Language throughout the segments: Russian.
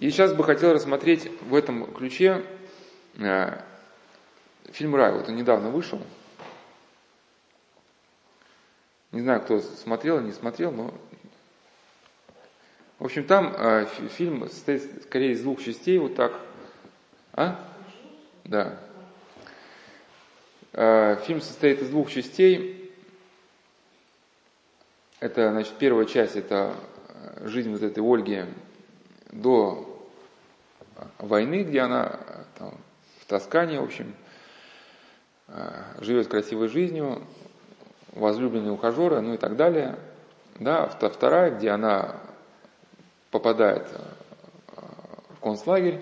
И сейчас бы хотел рассмотреть в этом ключе э, фильм «Рай». Вот он недавно вышел. Не знаю, кто смотрел или не смотрел, но... В общем, там э, фильм состоит скорее из двух частей, вот так. А? Да. Э, фильм состоит из двух частей. Это, значит, первая часть – это жизнь вот этой Ольги до войны, где она там, в Тоскане, в общем, э, живет красивой жизнью, возлюбленные ухажеры, ну и так далее. Да, вторая, где она попадает э, в концлагерь,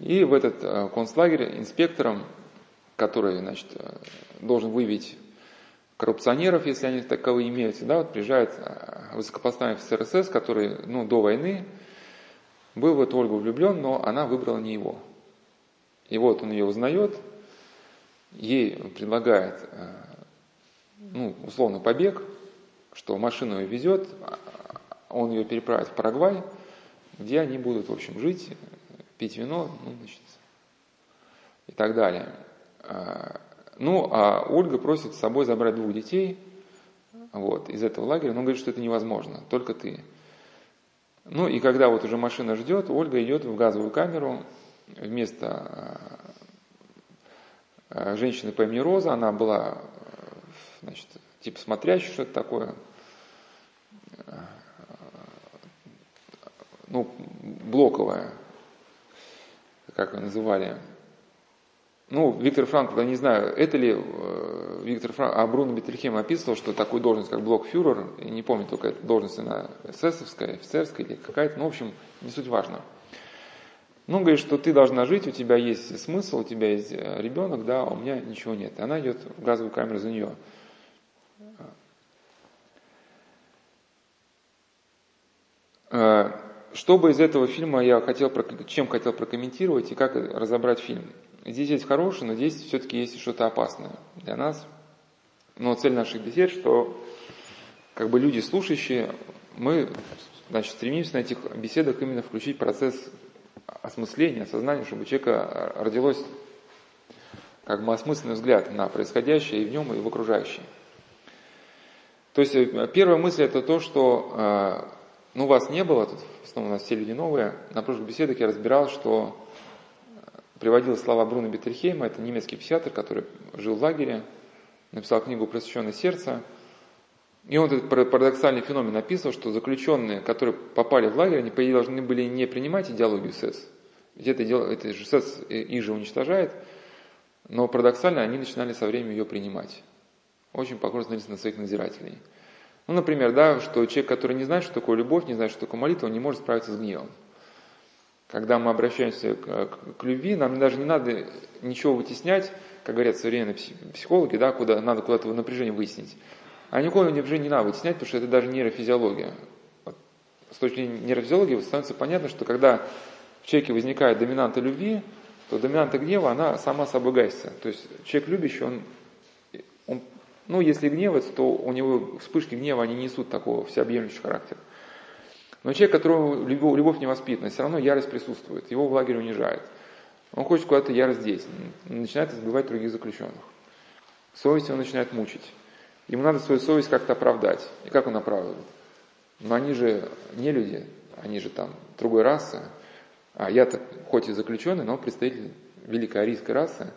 и в этот э, концлагерь инспектором, который, значит, должен выявить коррупционеров, если они таковые имеются, да, вот приезжает высокопоставленный офицер СС, который, ну, до войны был в эту Ольгу влюблен, но она выбрала не его. И вот он ее узнает, ей предлагает, э, ну, условно, побег, что машину ее везет, он ее переправит в Парагвай, где они будут, в общем, жить, пить вино, ну, значит, и так далее. Э, ну, а Ольга просит с собой забрать двух детей вот, из этого лагеря, но говорит, что это невозможно, только ты. Ну и когда вот уже машина ждет, Ольга идет в газовую камеру вместо э, женщины по имени Роза, она была, значит, типа смотрящая, что-то такое, ну, блоковая, как ее называли, ну, Виктор Франкл, я не знаю, это ли э, Виктор Франкл, а Бруно Бетельхем описывал, что такую должность, как блокфюрер, не помню, только это должность она эсэсовская, офицерская или какая-то, ну, в общем, не суть важно. Ну, говорит, что ты должна жить, у тебя есть смысл, у тебя есть э, ребенок, да, а у меня ничего нет. Она идет в газовую камеру за нее. Э, что бы из этого фильма я хотел, чем хотел прокомментировать и как разобрать фильм? Здесь есть хорошее, но здесь все-таки есть что-то опасное для нас. Но цель наших бесед, что как бы люди слушающие, мы значит, стремимся на этих беседах именно включить процесс осмысления, осознания, чтобы у человека родилось как бы осмысленный взгляд на происходящее и в нем, и в окружающее. То есть э, первая мысль это то, что э, ну, вас не было, тут основном у нас все люди новые. На прошлых беседах я разбирал, что приводил слова Бруно Беттерхейма, это немецкий психиатр, который жил в лагере, написал книгу «Просвещенное сердце». И он этот парадоксальный феномен описывал, что заключенные, которые попали в лагерь, они, по идее, должны были не принимать идеологию СЭС, ведь это, это же СЭС их же уничтожает, но парадоксально они начинали со временем ее принимать. Очень похоже становились на своих надзирателей. Ну, например, да, что человек, который не знает, что такое любовь, не знает, что такое молитва, он не может справиться с гневом. Когда мы обращаемся к, к любви, нам даже не надо ничего вытеснять, как говорят современные психологи, да, куда надо куда-то напряжение выяснить. А никакого напряжения не надо вытеснять, потому что это даже нейрофизиология. Вот. С точки зрения нейрофизиологии становится понятно, что когда в человеке возникает доминанта любви, то доминанта гнева, она сама собой гасится. То есть человек любящий, он ну, если гневается, то у него вспышки гнева, они несут такого всеобъемлющего характера. Но человек, которого любовь, не воспитана, все равно ярость присутствует, его в лагере унижает. Он хочет куда-то ярость деть, начинает избивать других заключенных. Совесть его начинает мучить. Ему надо свою совесть как-то оправдать. И как он оправдывает? Но они же не люди, они же там другой расы. А я-то хоть и заключенный, но представитель великой арийской расы.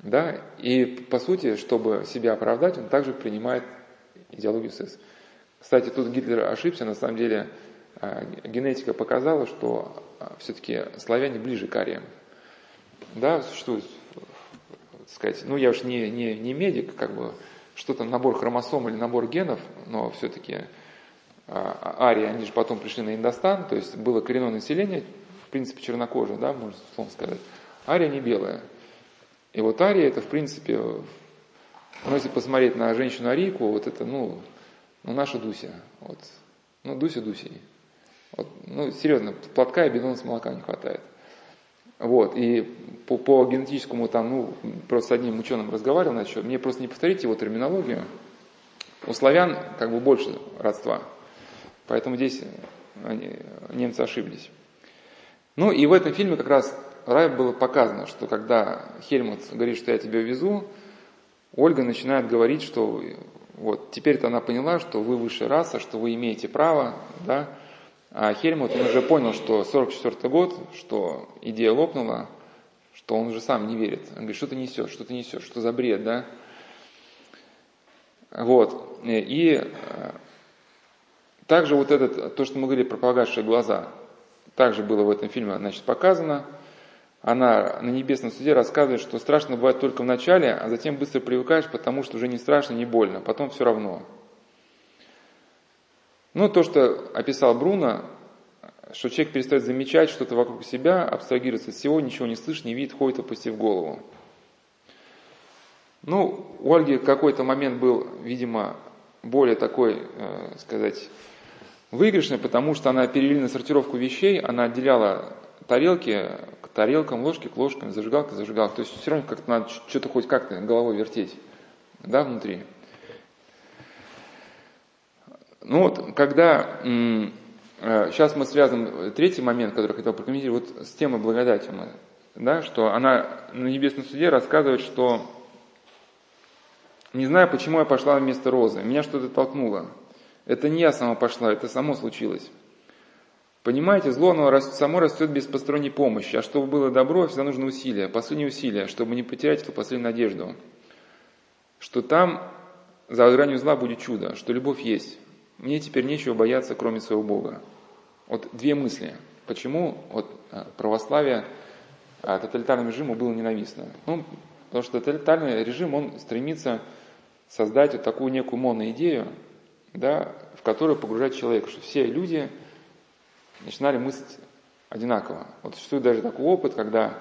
Да? И по сути, чтобы себя оправдать, он также принимает идеологию СС. Кстати, тут Гитлер ошибся, на самом деле а, генетика показала, что а, все-таки славяне ближе к ариям. Да, существует, сказать, ну я уж не, не, не медик, как бы, что-то набор хромосом или набор генов, но все-таки а, арии, они же потом пришли на Индостан, то есть было коренное население, в принципе, чернокожее, да, можно словно сказать. Ария не белая. И вот ария это, в принципе, ну, если посмотреть на женщину-арийку, вот это, ну, ну наша Дуся. Вот. Ну, Дуся Дусей. Вот, ну, серьезно, платка и бидона с молока не хватает. Вот, и по, по генетическому там, ну, просто с одним ученым разговаривал на счет, мне просто не повторить его терминологию. У славян как бы больше родства. Поэтому здесь они, немцы ошиблись. Ну и в этом фильме как раз рай было показано, что когда Хельмут говорит, что я тебя везу, Ольга начинает говорить, что вот теперь-то она поняла, что вы высшая раса, что вы имеете право, да, а Хельмут, он уже понял, что 44 год, что идея лопнула, что он уже сам не верит. Он говорит, что ты несешь, что ты несешь, что за бред, да? Вот. И э, также вот этот, то, что мы говорили про погасшие глаза, также было в этом фильме, значит, показано. Она на небесном суде рассказывает, что страшно бывает только в начале, а затем быстро привыкаешь, потому что уже не страшно, не больно, потом все равно. Ну, то, что описал Бруно, что человек перестает замечать что-то вокруг себя, абстрагируется от всего, ничего не слышит, не видит, ходит, опустив голову. Ну, у Ольги какой-то момент был, видимо, более такой, э, сказать, выигрышный, потому что она перевели на сортировку вещей, она отделяла тарелки тарелкам, ложки к ложкам, зажигалка к зажигалке. То есть все равно как-то надо что-то хоть как-то головой вертеть, да, внутри. Ну вот, когда сейчас э, мы связываем третий момент, который я хотел прокомментировать, вот с темой благодати мы, да, что она на небесном суде рассказывает, что не знаю, почему я пошла вместо розы. Меня что-то толкнуло. Это не я сама пошла, это само случилось. Понимаете, зло оно само растет без посторонней помощи, а чтобы было добро, всегда нужно усилие, последнее усилие, чтобы не потерять эту последнюю надежду. Что там за гранью зла будет чудо, что любовь есть. Мне теперь нечего бояться, кроме своего Бога. Вот две мысли. Почему вот, а, православие а, тоталитарному режиму было ненавистно? Ну, потому что тоталитарный режим, он стремится создать вот такую некую моноидею, да, в которую погружать человека, что все люди начинали мыслить одинаково. Вот существует даже такой опыт, когда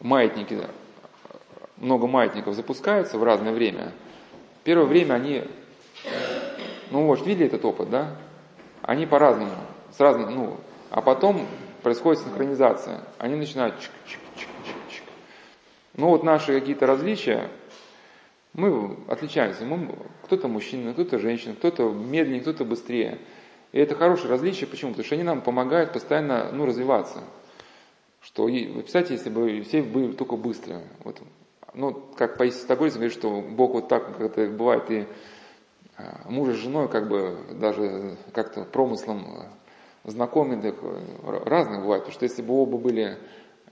маятники, много маятников запускаются в разное время. Первое время они, ну, может, видели этот опыт, да? Они по-разному, с разным, ну, а потом происходит синхронизация. Они начинают чик чик чик чик чик Ну, вот наши какие-то различия, мы отличаемся. Мы, кто-то мужчина, кто-то женщина, кто-то медленнее, кто-то быстрее. И это хорошее различие. Почему? Потому что они нам помогают постоянно ну, развиваться. Что, вы представляете, если бы все были только быстрые. Вот, ну, как Паисий Стокгольц говорит, что Бог вот так, как это бывает, и а, мужа с женой как бы даже как-то промыслом а, знакомы, так, разные бывают. Потому что если бы оба были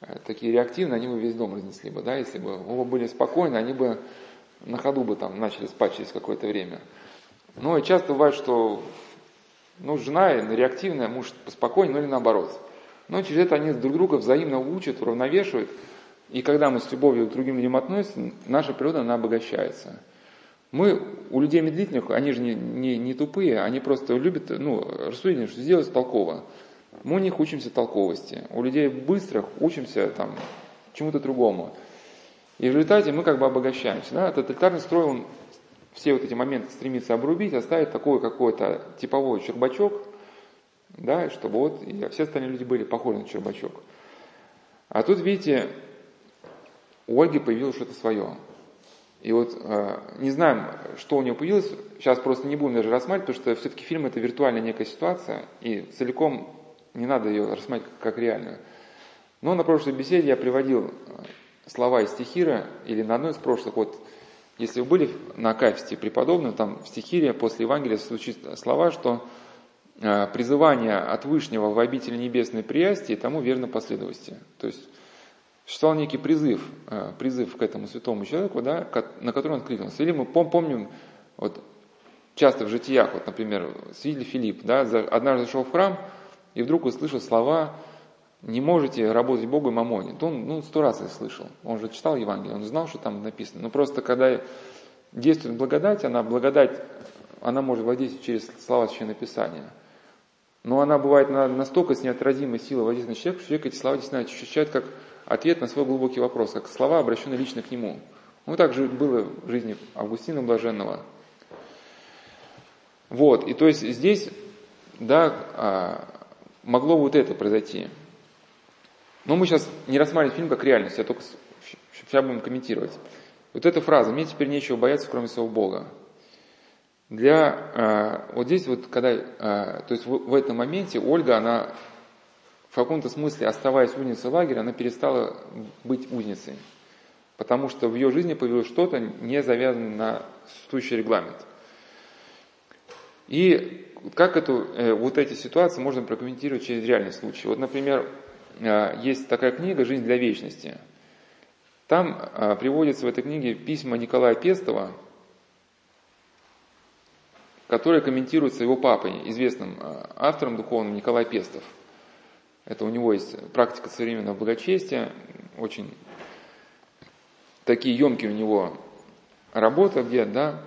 э, такие реактивные, они бы весь дом разнесли бы. Да? Если бы оба были спокойны, они бы на ходу бы там начали спать через какое-то время. Но и часто бывает, что ну, жена реактивная, муж поспокойнее, ну или наоборот. Но через это они друг друга взаимно учат, уравновешивают. И когда мы с любовью к другим людям относимся, наша природа, она обогащается. Мы, у людей медлительных, они же не, не, не тупые, они просто любят, ну, рассудили, что сделать толково. Мы у них учимся толковости. У людей быстрых учимся там чему-то другому. И в результате мы как бы обогащаемся. Да? Тоталитарный строй, он все вот эти моменты стремится обрубить, оставить такой какой-то типовой чербачок, да, чтобы вот все остальные люди были похожи на чербачок. А тут, видите, у Ольги появилось что-то свое. И вот э, не знаем, что у нее появилось, сейчас просто не будем даже рассматривать, потому что все-таки фильм это виртуальная некая ситуация, и целиком не надо ее рассматривать как реальную. Но на прошлой беседе я приводил слова из стихира, или на одной из прошлых, вот если вы были на Акафисте преподобным, там в стихире после Евангелия звучит слова, что э, призывание от Вышнего в обитель небесной приясти тому верно последовности. То есть существовал некий призыв, э, призыв к этому святому человеку, да, на который он откликнулся. Или мы помним, вот часто в житиях, вот, например, свидетель Филипп, да, однажды зашел в храм и вдруг услышал слова не можете работать Богу и мамоне. То он ну, сто раз это слышал. Он же читал Евангелие, он знал, что там написано. Но просто когда действует благодать, она благодать, она может воздействовать через слова Священного Писания. Но она бывает настолько с неотразимой силой воздействия на человека, что человек эти слова действительно ощущает как ответ на свой глубокий вопрос, как слова, обращенные лично к нему. Ну, так же было в жизни Августина Блаженного. Вот, и то есть здесь, да, а, могло вот это произойти. Но мы сейчас не рассматриваем фильм как реальность, я только сейчас будем комментировать. Вот эта фраза «мне теперь нечего бояться, кроме своего Бога». Для, э, вот здесь вот, когда, э, то есть в, в этом моменте Ольга, она в каком-то смысле, оставаясь узницей лагеря, она перестала быть узницей. Потому что в ее жизни появилось что-то, не завязанное на существующий регламент. И как эту, э, вот эти ситуации можно прокомментировать через реальный случай. Вот, например, есть такая книга «Жизнь для вечности». Там э, приводятся в этой книге письма Николая Пестова, которые комментируются его папой, известным автором духовным Николай Пестов. Это у него есть практика современного благочестия, очень такие емкие у него работы, где, да,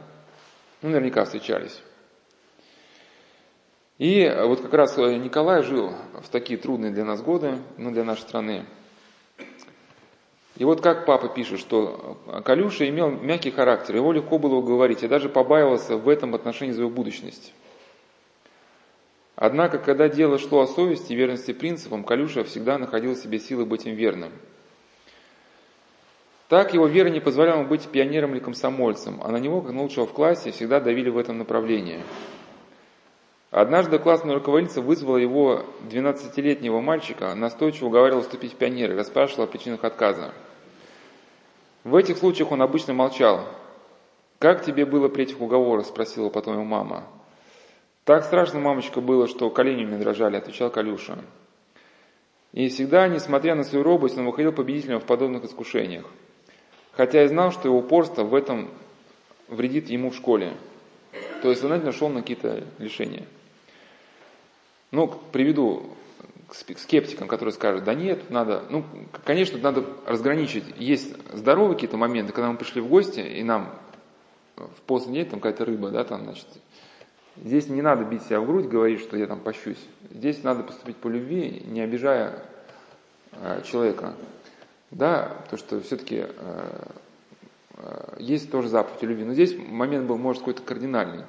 ну, наверняка встречались. И вот как раз Николай жил в такие трудные для нас годы, ну, для нашей страны. И вот как папа пишет, что Калюша имел мягкий характер, его легко было уговорить, я даже побаивался в этом отношении за его будущность. Однако, когда дело шло о совести и верности принципам, Калюша всегда находил в себе силы быть им верным – так его вера не позволяла ему быть пионером или комсомольцем, а на него, как на лучшего в классе, всегда давили в этом направлении. Однажды классная руководительница вызвала его 12-летнего мальчика, настойчиво уговаривала вступить в пионеры, расспрашивала о причинах отказа. В этих случаях он обычно молчал. «Как тебе было при этих уговорах?» – спросила потом его мама. «Так страшно, мамочка, было, что колени мне дрожали», – отвечал Калюша. И всегда, несмотря на свою робость, он выходил победителем в подобных искушениях хотя и знал, что его упорство в этом вредит ему в школе. То есть сознательно шел на какие-то лишения. Ну, приведу к скептикам, которые скажут, да нет, надо, ну, конечно, надо разграничить. Есть здоровые какие-то моменты, когда мы пришли в гости, и нам в постный день там какая-то рыба, да, там, значит, здесь не надо бить себя в грудь, говорить, что я там пощусь. Здесь надо поступить по любви, не обижая э, человека. Да, то, что все-таки э, э, есть тоже заповедь любви. Но здесь момент был, может, какой-то кардинальный.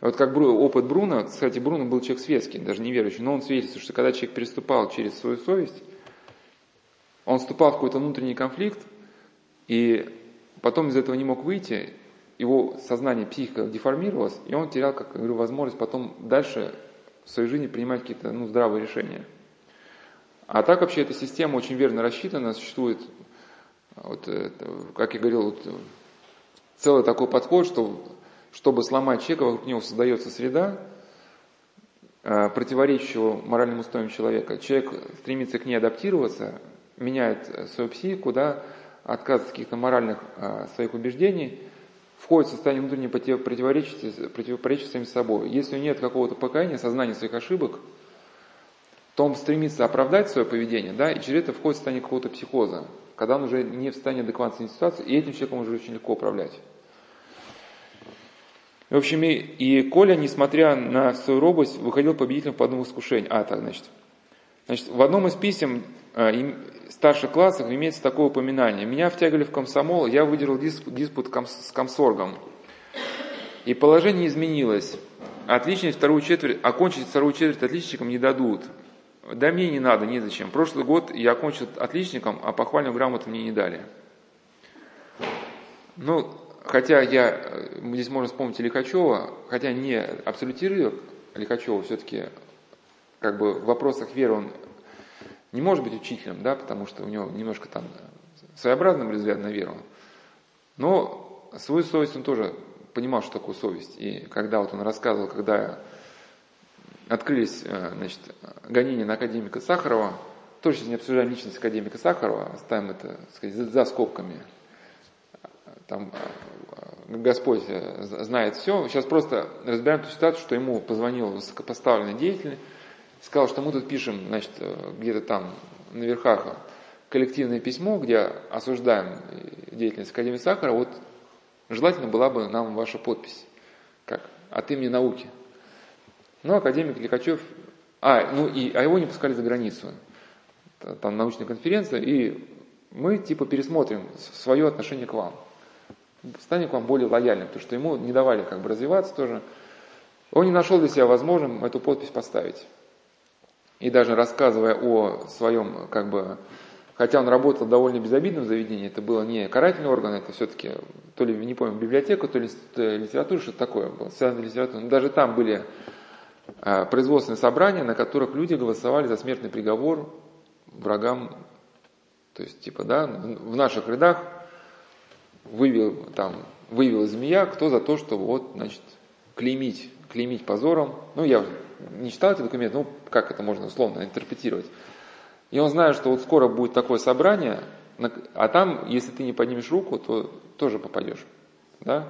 Вот как опыт Бруно, кстати, Бруно был человек светский, даже неверующий, но он свидетельствует, что когда человек переступал через свою совесть, он вступал в какой-то внутренний конфликт, и потом из этого не мог выйти, его сознание, психика деформировалась, и он терял, как говорю, возможность потом дальше в своей жизни принимать какие-то ну, здравые решения. А так вообще эта система очень верно рассчитана, существует, вот, как я говорил, вот, целый такой подход, что чтобы сломать человека, вокруг него создается среда, э, противоречащего моральным устоям человека. Человек стремится к ней адаптироваться, меняет свою психику, да, отказывается от каких-то моральных э, своих убеждений, входит в состояние внутреннего противоречия, противоречия самим собой. Если нет какого-то покаяния, сознания своих ошибок – то он стремится оправдать свое поведение, да, и через это входит в состояние какого-то психоза, когда он уже не в состоянии адекватной ситуации, и этим человеком уже очень легко управлять. В общем, и, и Коля, несмотря на свою робость, выходил победителем по одному искушению. А, так, значит. Значит, в одном из писем э, старших классов имеется такое упоминание. Меня втягивали в комсомол, я выдержал диспут, диспут с комсоргом. И положение изменилось. Отличность вторую четверть, окончить вторую четверть отличникам не дадут. Да мне не надо, незачем. Прошлый год я окончил отличником, а похвальную грамоту мне не дали. Ну, хотя я, э, здесь можно вспомнить Лихачева, хотя не абсолютирую Лихачева, все-таки как бы в вопросах веры он не может быть учителем, да, потому что у него немножко там своеобразный взгляд на веру. Но свою совесть он тоже понимал, что такое совесть. И когда вот он рассказывал, когда открылись э, значит, гонения на академика Сахарова. Тоже сейчас не обсуждаем личность академика Сахарова, оставим это сказать, за, за скобками. Там э, Господь э, знает все. Сейчас просто разбираем ту ситуацию, что ему позвонил высокопоставленный деятель, сказал, что мы тут пишем, значит, где-то там на верхах коллективное письмо, где осуждаем деятельность Академии Сахарова, вот желательно была бы нам ваша подпись, как от имени науки – но академик Лихачев, а, ну и, а его не пускали за границу. Там научная конференция, и мы типа пересмотрим свое отношение к вам. Станем к вам более лояльным, потому что ему не давали как бы развиваться тоже. Он не нашел для себя возможным эту подпись поставить. И даже рассказывая о своем, как бы, хотя он работал в довольно безобидном заведении, это было не карательный орган, это все-таки, то ли, не помню, библиотека, то ли литература, что-то такое было, связано с литературой. Но даже там были а, производственные собрания, на которых люди голосовали за смертный приговор врагам, то есть, типа, да, в наших рядах вывел, там, вывела змея, кто за то, что вот, значит, клеймить, клеймить позором. Ну, я не читал эти документы, ну, как это можно условно интерпретировать. И он знает, что вот скоро будет такое собрание, а там, если ты не поднимешь руку, то тоже попадешь. Да?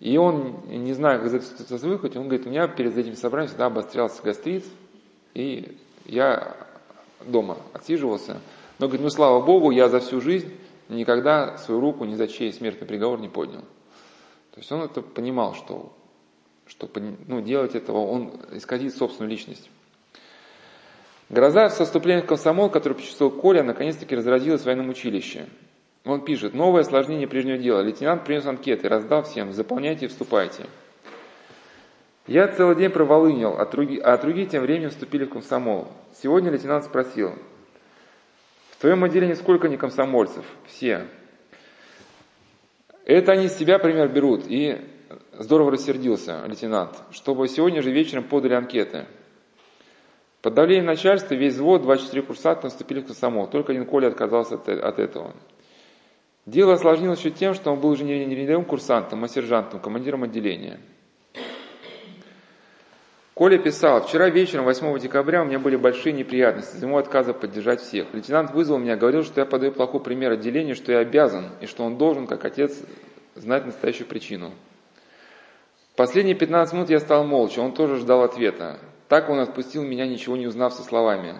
И он, не знаю, как из этой ситуации выходить, он говорит, у меня перед этим собранием всегда обострялся гастрит, и я дома отсиживался. Но, говорит, ну слава Богу, я за всю жизнь никогда свою руку ни за чей смертный приговор не поднял. То есть он это понимал, что, что ну, делать этого, он исказит собственную личность. Гроза со вступлением в комсомол, который почувствовал Коля, наконец-таки разразилась в военном училище. Он пишет, новое осложнение прежнего дела. Лейтенант принес анкеты, раздал всем, заполняйте и вступайте. Я целый день проволынил, а другие, а другие тем временем вступили в комсомол. Сегодня лейтенант спросил, в твоем отделении сколько не комсомольцев? Все. Это они с себя пример берут. И здорово рассердился лейтенант, чтобы сегодня же вечером подали анкеты. Под давлением начальства весь взвод, 24 курсанта наступили в комсомол. Только один Коля отказался от, от этого. Дело осложнилось еще тем, что он был уже не рядовым курсантом, а сержантом, командиром отделения. Коля писал, вчера вечером, 8 декабря, у меня были большие неприятности, из-за отказа поддержать всех. Лейтенант вызвал меня, говорил, что я подаю плохой пример отделению, что я обязан, и что он должен, как отец, знать настоящую причину. Последние 15 минут я стал молча, он тоже ждал ответа. Так он отпустил меня, ничего не узнав со словами.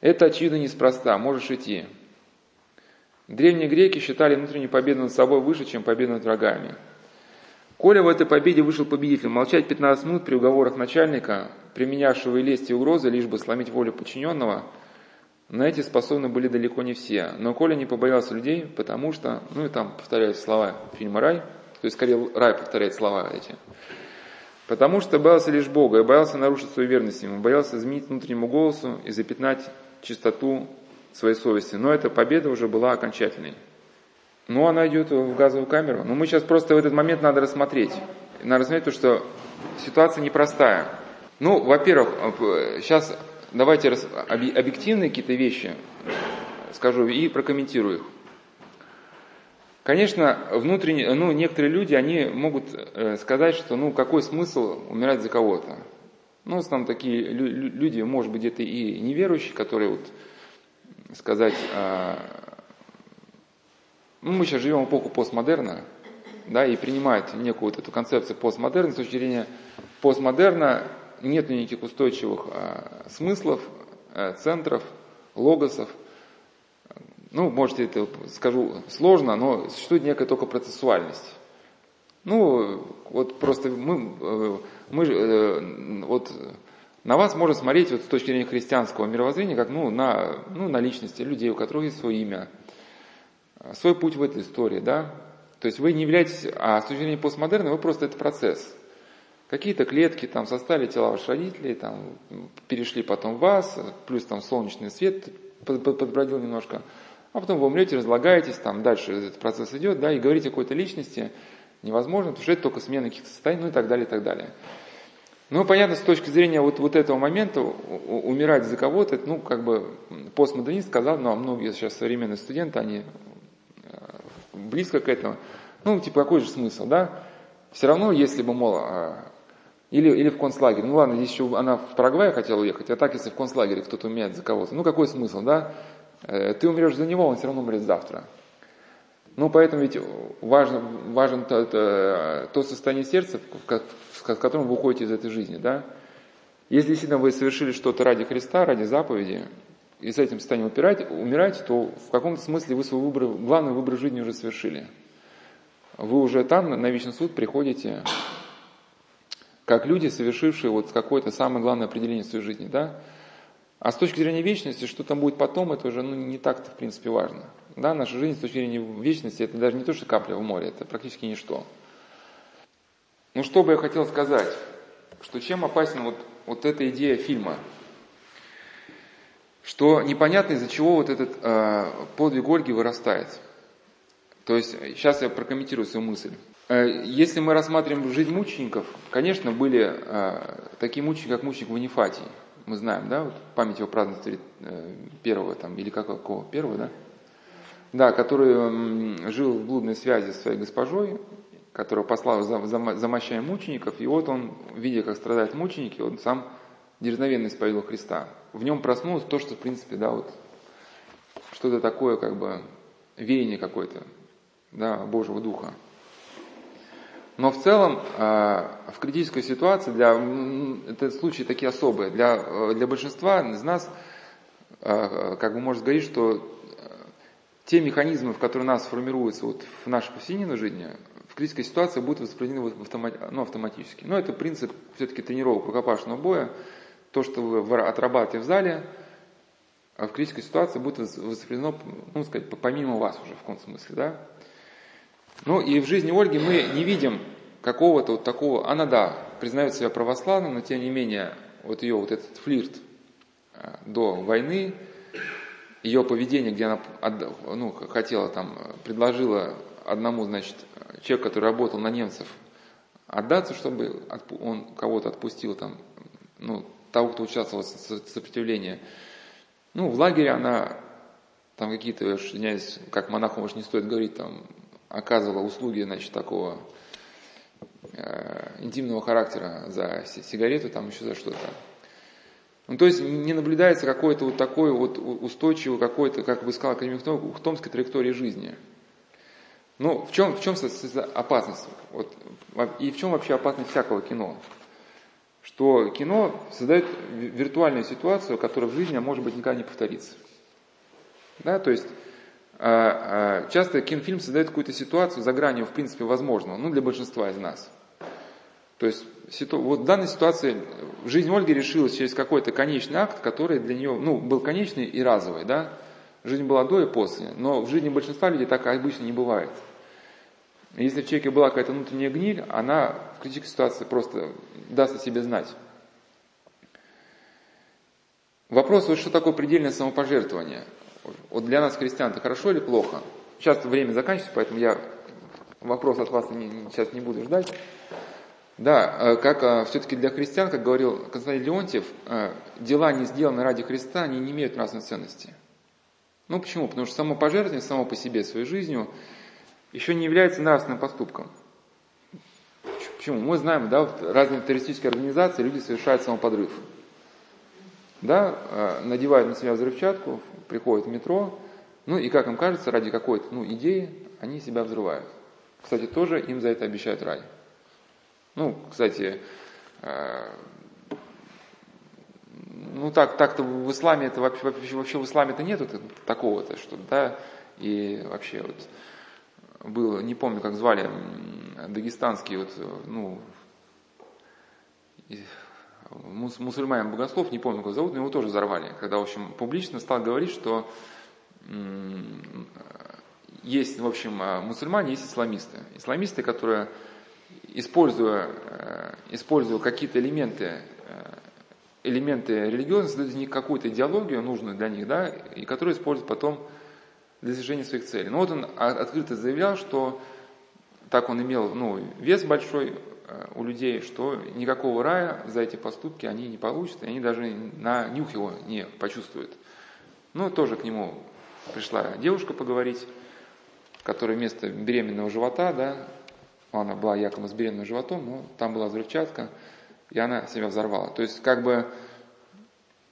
Это очевидно неспроста, можешь идти. Древние греки считали внутреннюю победу над собой выше, чем победу над врагами. Коля в этой победе вышел победителем. Молчать 15 минут при уговорах начальника, применявшего и лесть и угрозы, лишь бы сломить волю подчиненного, на эти способны были далеко не все. Но Коля не побоялся людей, потому что, ну и там повторяются слова фильма «Рай», то есть скорее рай повторяет слова эти. Потому что боялся лишь Бога и боялся нарушить свою верность Ему, боялся изменить внутреннему голосу и запятнать чистоту своей совести. Но эта победа уже была окончательной. Ну, она идет в газовую камеру. Но мы сейчас просто в этот момент надо рассмотреть. Надо рассмотреть, то, что ситуация непростая. Ну, во-первых, сейчас давайте объективные какие-то вещи скажу и прокомментирую их. Конечно, внутренне, ну, некоторые люди, они могут э, сказать, что, ну, какой смысл умирать за кого-то. Ну, там такие люди, может быть, где-то и неверующие, которые вот сказать, а, ну, мы сейчас живем в эпоху постмодерна, да, и принимают некую вот эту концепцию постмодерна, с точки зрения постмодерна нет никаких устойчивых а, смыслов, а, центров, логосов. Ну, можете это скажу сложно, но существует некая только процессуальность. Ну, вот просто мы, э, мы э, вот на вас можно смотреть вот с точки зрения христианского мировоззрения, как ну, на, ну, на личности людей, у которых есть свое имя, свой путь в этой истории, да. То есть вы не являетесь, а с точки зрения постмодерна, вы просто это процесс. Какие-то клетки там составили тела ваших родителей, там, перешли потом в вас, плюс там солнечный свет подбродил немножко, а потом вы умрете, разлагаетесь, там дальше этот процесс идет, да, и говорить о какой-то личности невозможно, потому что это только смена каких-то состояний, ну и так далее, и так далее. Ну, понятно, с точки зрения вот, вот этого момента, умирать за кого-то, ну, как бы постмодернист сказал, ну, а многие сейчас современные студенты, они близко к этому. Ну, типа, какой же смысл, да? Все равно, если бы, мол, а, или, или в концлагере. Ну ладно, здесь еще она в Парагвай хотела уехать, а так, если в концлагере кто-то умирает за кого-то, ну какой смысл, да? Э, ты умрешь за него, он все равно умрет завтра. Ну, поэтому ведь важно, важен то, то, то состояние сердца, в котором вы уходите из этой жизни, да? Если действительно вы совершили что-то ради Христа, ради заповеди, и с этим состоянием упирать, умирать, то в каком-то смысле вы свой выбор, главный выбор жизни уже совершили. Вы уже там, на вечный суд, приходите как люди, совершившие вот какое-то самое главное определение своей жизни, да? А с точки зрения вечности, что там будет потом, это уже ну, не так-то, в принципе, важно. Да, наша жизнь с точки зрения вечности, это даже не то, что капля в море, это практически ничто. Ну, что бы я хотел сказать, что чем опасна вот, вот эта идея фильма, что непонятно из-за чего вот этот э, подвиг Ольги вырастает. То есть, сейчас я прокомментирую свою мысль. Э, если мы рассматриваем жизнь мучеников, конечно, были э, такие мученики, как мученик Ванифатий. Мы знаем, да, вот память его празднуется э, первого там, или какого, первого, да? Да, который жил в блудной связи с своей госпожой, которого послал за, за, за мучеников, и вот он, видя, как страдают мученики, он сам дерзновенно исповедовал Христа. В нем проснулось то, что, в принципе, да, вот что-то такое, как бы, веяние какое-то, да, Божьего Духа. Но в целом а, в критической ситуации, для, это случаи такие особые, для, э, для большинства из нас, а, как бы можно говорить, что э, те механизмы, в которые нас формируются вот в нашей повседневной жизни, в критической ситуации будут восприняты в автомат, ну, автоматически. Но это принцип все-таки тренировок рукопашного боя. То, что вы отрабатываете в зале, а в критической ситуации будет воспринято, ну, сказать, помимо вас уже в каком-то смысле, да. Ну и в жизни Ольги мы не видим какого-то вот такого, она да, признает себя православной, но тем не менее вот ее вот этот флирт э, до войны, ее поведение, где она ну, хотела там, предложила одному, значит, человеку, который работал на немцев, отдаться, чтобы он кого-то отпустил там, ну, того, кто участвовал в сопротивлении. Ну, в лагере она там какие-то, я извиняюсь, как монаху, может, не стоит говорить, там, оказывала услуги, значит, такого э, интимного характера за сигарету, там еще за что-то. Ну, то есть не наблюдается какой-то вот такой вот устойчивый какой-то, как вы сказали, академик Ухтомской траектории жизни. Ну, в чем, в чем опасность? Вот, и в чем вообще опасность всякого кино? Что кино создает виртуальную ситуацию, которая в жизни, а может быть, никогда не повторится. Да, то есть а, а, часто кинофильм создает какую-то ситуацию за гранью, в принципе, возможного, ну, для большинства из нас. То есть вот в данной ситуации жизнь Ольги решилась через какой-то конечный акт, который для нее, ну, был конечный и разовый, да. Жизнь была до и после, но в жизни большинства людей так обычно не бывает. Если в человеке была какая-то внутренняя гниль, она в критической ситуации просто даст о себе знать. Вопрос, вот что такое предельное самопожертвование? Вот для нас, христиан, это хорошо или плохо? Сейчас время заканчивается, поэтому я вопрос от вас не, сейчас не буду ждать. Да, э, как э, все-таки для христиан, как говорил Константин Леонтьев, э, дела, не сделанные ради Христа, они не имеют нравственной ценности. Ну почему? Потому что само пожертвование, само по себе своей жизнью, еще не является нравственным поступком. Почему? Мы знаем, да, вот разные террористические организации, люди совершают самоподрыв да, э, надевают на себя взрывчатку, приходят в метро, ну и, как им кажется, ради какой-то ну, идеи они себя взрывают. Кстати, тоже им за это обещают рай. Ну, кстати, э, ну так, так-то в исламе это вообще, вообще, в исламе-то нету такого-то, что, да, и вообще вот было, не помню, как звали, дагестанский вот, ну, мус, мусульманин богослов, не помню, как зовут, но его тоже взорвали, когда, в общем, публично стал говорить, что есть, в общем, а, мусульмане, есть исламисты. Исламисты, которые, используя, э, используя какие-то элементы, э, элементы религиозности, создают из них какую-то идеологию, нужную для них, да, и которую используют потом достижения своих целей. Но вот он открыто заявлял, что так он имел ну, вес большой Э, у людей, что никакого рая за эти поступки они не получат, и они даже на нюх его не почувствуют. Ну, тоже к нему пришла девушка поговорить, которая вместо беременного живота, да, она была якобы с беременным животом, но там была взрывчатка, и она себя взорвала. То есть, как бы,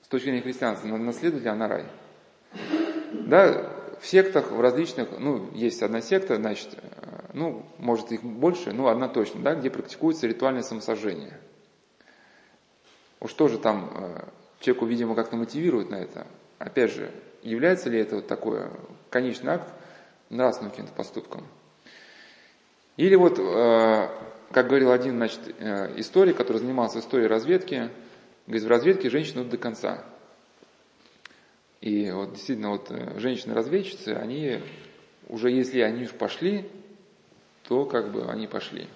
с точки зрения христианства, наследует ли она рай? Да, в сектах, в различных, ну, есть одна секта, значит, э, ну, может их больше, ну, одна точно, да, где практикуется ритуальное самосожжение. Уж тоже там э, человеку, видимо, как-то мотивирует на это. Опять же, является ли это вот такой конечный акт нравственным каким-то поступком? Или вот, э, как говорил один, значит, историк, который занимался историей разведки, говорит, в разведке женщины идут до конца. И вот действительно вот э, женщины-разведчицы, они уже если они уж пошли, то как бы они пошли.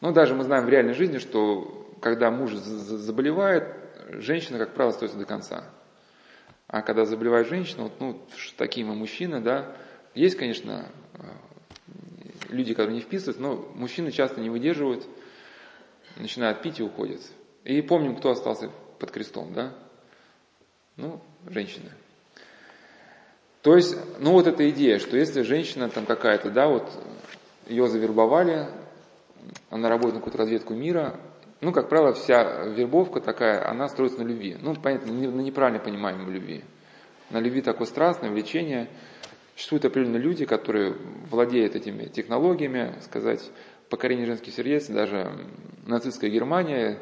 Но даже мы знаем в реальной жизни, что когда муж заболевает, женщина, как правило, остается до конца. А когда заболевает женщина, вот, ну, такие мы мужчины, да, есть, конечно, э, люди, которые не вписываются, но мужчины часто не выдерживают, начинают пить и уходят. И помним, кто остался под крестом, да? Ну, женщины. То есть, ну вот эта идея, что если женщина там какая-то, да, вот ее завербовали, она работает на какую-то разведку мира, ну, как правило, вся вербовка такая, она строится на любви. Ну, понятно, на неправильно понимаемой любви. На любви такое страстное влечение. Существуют определенные люди, которые владеют этими технологиями, сказать, покорение женских сердец, даже нацистская Германия,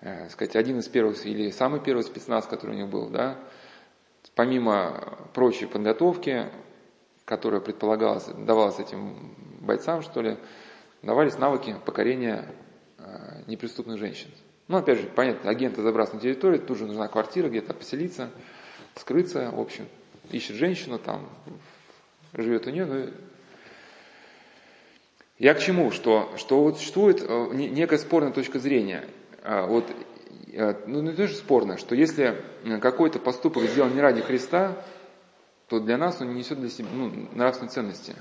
э, сказать, один из первых или самый первый спецназ, который у них был, да, помимо прочей подготовки, которая предполагалась, давалась этим бойцам, что ли, давались навыки покорения э, неприступных женщин. Ну, опять же, понятно, агенты забраться на территорию, тут же нужна квартира, где-то поселиться, скрыться, в общем, ищет женщину, там, живет у нее, ну, я к чему? Что, что вот существует э, некая спорная точка зрения. А, вот ну, не тоже спорно, что если э, какой-то поступок сделан не ради Христа, то для нас он не несет для себя ну, нравственной ценности.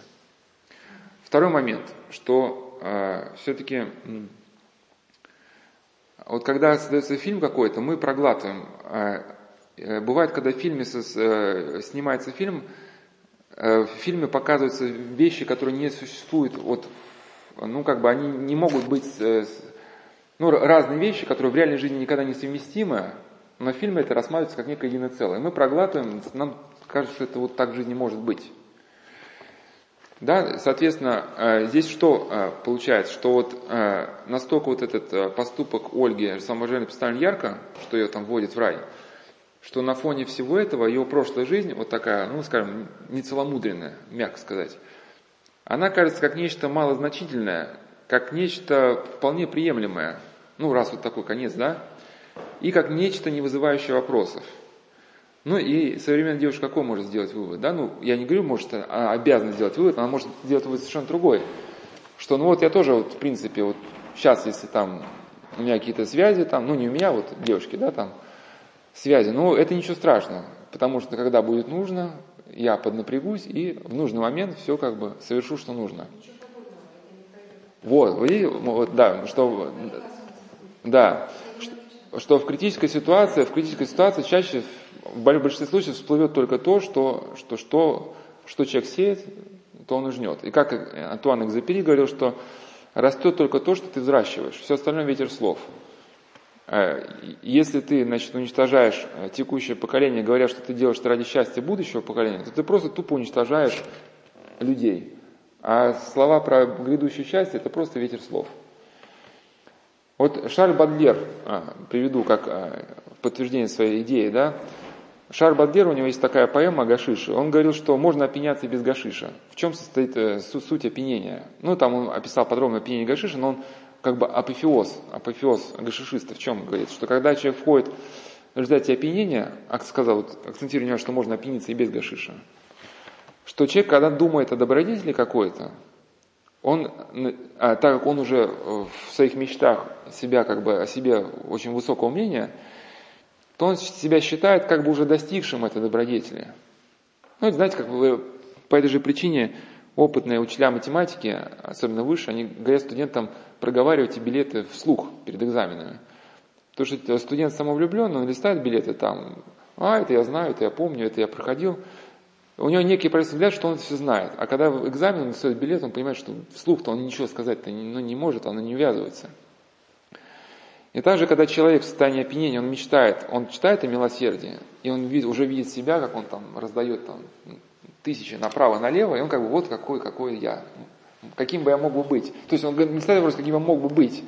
Второй момент, что э, все-таки вот когда создается фильм какой-то, мы проглатываем. Э, э, бывает, когда в фильме со, э, снимается фильм, э, в фильме показываются вещи, которые не существуют, вот, ну как бы они не могут быть э, ну, разные вещи, которые в реальной жизни никогда не совместимы, но в фильме это рассматривается как некое единое целое. Мы проглатываем, нам кажется, что это вот так в жизни может быть. Да, соответственно, э, здесь что э, получается, что вот э, настолько вот этот поступок Ольги самовождения представлен ярко, что ее там вводит в рай, что на фоне всего этого ее прошлая жизнь, вот такая, ну, скажем, нецеломудренная, мягко сказать, она кажется как нечто малозначительное, как нечто вполне приемлемое, ну, раз вот такой конец, да, и как нечто, не вызывающее вопросов. Ну и современная девушка какой может сделать вывод? Да? Ну, я не говорю, может, она обязана сделать вывод, она может сделать вывод совершенно другой. Что, ну вот я тоже, вот, в принципе, вот сейчас, если там у меня какие-то связи, там, ну не у меня, вот девушки, да, там, связи, ну это ничего страшного, потому что когда будет нужно, я поднапрягусь и в нужный момент все как бы совершу, что нужно. Вот, вы, вот, да, что да, что в критической ситуации, в критической ситуации чаще, в большинстве случаев всплывет только то, что, что, что, что человек сеет, то он и жнет. И как Антуан Экзапери говорил, что растет только то, что ты взращиваешь, все остальное ветер слов. Э, если ты значит, уничтожаешь э, текущее поколение, говоря, что ты делаешь ради счастья будущего поколения, то ты просто тупо уничтожаешь людей. А слова про грядущее счастье – это просто ветер слов. Вот Шарль Бадлер, а, приведу как а, подтверждение своей идеи, да, Шарль Бадлер, у него есть такая поэма «Гашиши». Он говорил, что можно опьяняться без гашиша. В чем состоит э, суть опьянения? Ну, там он описал подробно опьянение гашиша, но он как бы апофеоз, апофеоз гашишиста в чем говорит? Что когда человек входит в результате опьянения, сказал, вот, акцентирую что можно опьяниться и без гашиша, что человек, когда думает о добродетели какой-то, он, а, так как он уже э, в своих мечтах себя как бы о себе очень высокого мнения, то он себя считает как бы уже достигшим этой добродетели. Ну, знаете, как бы по этой же причине опытные учителя математики, особенно выше, они говорят студентам проговаривайте билеты вслух перед экзаменами. Потому что студент самовлюбленный, он листает билеты там, а, это я знаю, это я помню, это я проходил – у него некий правительственный взгляд, что он все знает. А когда экзамен он стоит билет, он понимает, что вслух-то он ничего сказать-то не, ну, не может, оно не увязывается. И также, когда человек в состоянии опьянения, он мечтает, он читает о милосердии, и он видит, уже видит себя, как он там раздает там, тысячи направо-налево, и он как бы вот какой, какой я, каким бы я мог бы быть. То есть он не ставит вопрос, каким я мог бы быть.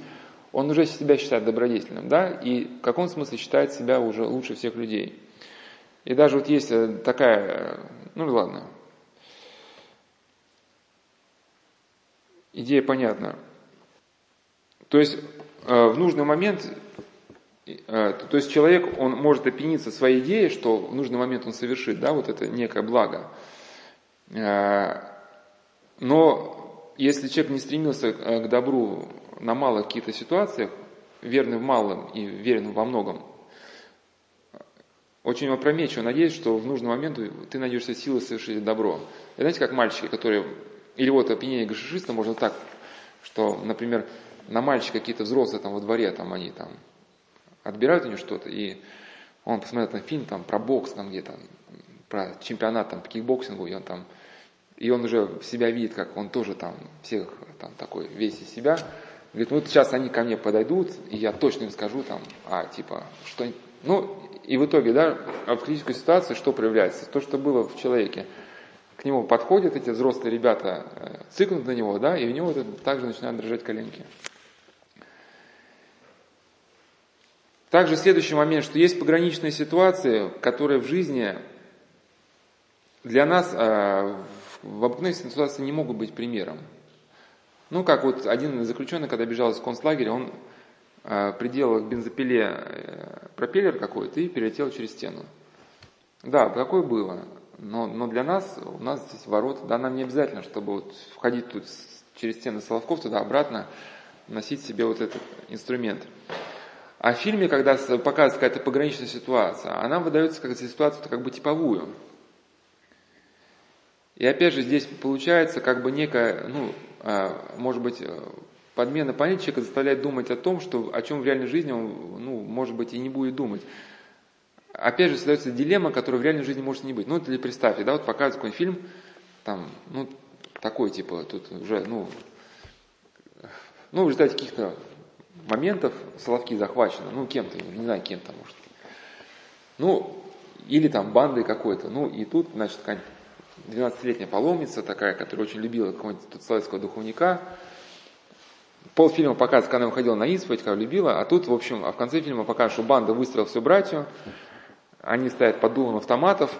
Он уже себя считает добродетельным, да, и в каком смысле считает себя уже лучше всех людей. И даже вот есть э, такая, э, ну ладно, идея понятна. То есть э, в нужный момент, то есть человек, он может опьяниться своей идеей, что в нужный момент он совершит, да, вот это некое благо. Но если человек не стремился к добру на малых каких-то ситуациях, верный в малом и верен во многом, очень опрометчиво надеюсь, что в нужный момент ты найдешь силы совершить добро. И знаете, как мальчики, которые Или вот опьянение гашишиста можно так, что, например, на мальчика какие-то взрослые там во дворе, там они там отбирают у него что-то, и он посмотрел там фильм там про бокс, там где-то, про чемпионат там по кикбоксингу, и он там, и он уже себя видит, как он тоже там всех там такой весь из себя, говорит, вот сейчас они ко мне подойдут, и я точно им скажу там, а типа, что, ну, и в итоге, да, в критической ситуации что проявляется? То, что было в человеке. К нему подходят эти взрослые ребята, э, цикнут на него, да, и у него также начинают дрожать коленки. Также следующий момент, что есть пограничные ситуации, которые в жизни для нас э, в обыкновенной ситуации не могут быть примером. Ну, как вот один из заключенных, когда бежал из концлагеря, он приделал к бензопиле э, пропеллер какой-то и перелетел через стену. Да, такое было. Но, но для нас, у нас здесь ворота, да, нам не обязательно, чтобы вот входить тут через стены Соловков туда-обратно, носить себе вот этот инструмент. А в фильме, когда показывается какая-то пограничная ситуация, она выдается как ситуацию как бы типовую. И опять же здесь получается как бы некая, ну, а, может быть, э, подмена понятия человека заставляет думать о том, что, о чем в реальной жизни он, ну, может быть, и не будет думать. Опять же, создается дилемма, которая в реальной жизни может не быть. Ну, или представьте, да, вот показывают какой-нибудь фильм, там, ну, такой, типа, тут уже, ну, ну, в результате каких-то моментов Соловки захвачены, ну, кем-то, не знаю, кем-то, может. Ну, или там бандой какой-то. Ну, и тут, значит, какая 12-летняя паломница такая, которая очень любила какого-нибудь тут советского духовника. Полфильма показывает, когда она уходила на исповедь, как любила, а тут, в общем, а в конце фильма показывают, что банда выстрелила всю братью, они стоят под дулом автоматов,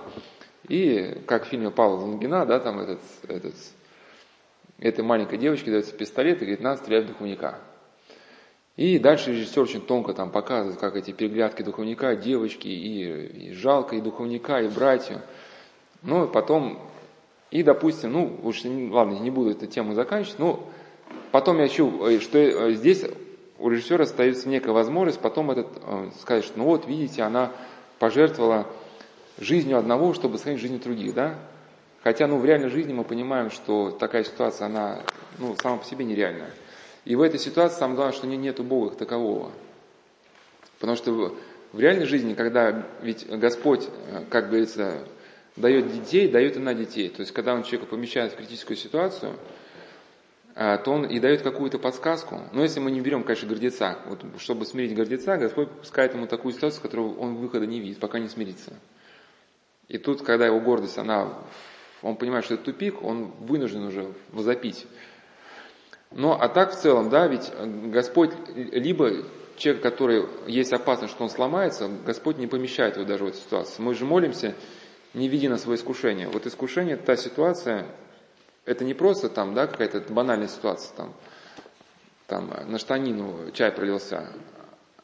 и, как в фильме Павла Лунгина, да, там этот, этот, этой маленькой девочке дается пистолет и говорит, надо стрелять в духовника. И дальше режиссер очень тонко там показывает, как эти переглядки духовника, девочки, и, и жалко и духовника, и братью. Ну, потом, и, допустим, ну, уж, ладно, не буду эту тему заканчивать, но потом я ищу, э, что э, здесь у режиссера остается некая возможность потом этот, э, сказать, что ну вот, видите, она пожертвовала жизнью одного, чтобы сохранить жизнь других, да? Хотя, ну, в реальной жизни мы понимаем, что такая ситуация, она, ну, сама по себе нереальная. И в этой ситуации самое главное, что нет Бога такового. Потому что в реальной жизни, когда ведь Господь, как говорится, дает детей, дает и на детей. То есть, когда он человека помещает в критическую ситуацию, то он и дает какую-то подсказку. Но если мы не берем, конечно, гордеца, вот, чтобы смирить гордеца, Господь пускает ему такую ситуацию, в которую он выхода не видит, пока не смирится. И тут, когда его гордость, она, он понимает, что это тупик, он вынужден уже возопить но, а так в целом, да, ведь Господь, либо человек, который есть опасность, что он сломается, Господь не помещает его даже в эту ситуацию. Мы же молимся, не веди на свое искушение. Вот искушение, та ситуация, это не просто там, да, какая-то банальная ситуация, там, там на штанину чай пролился,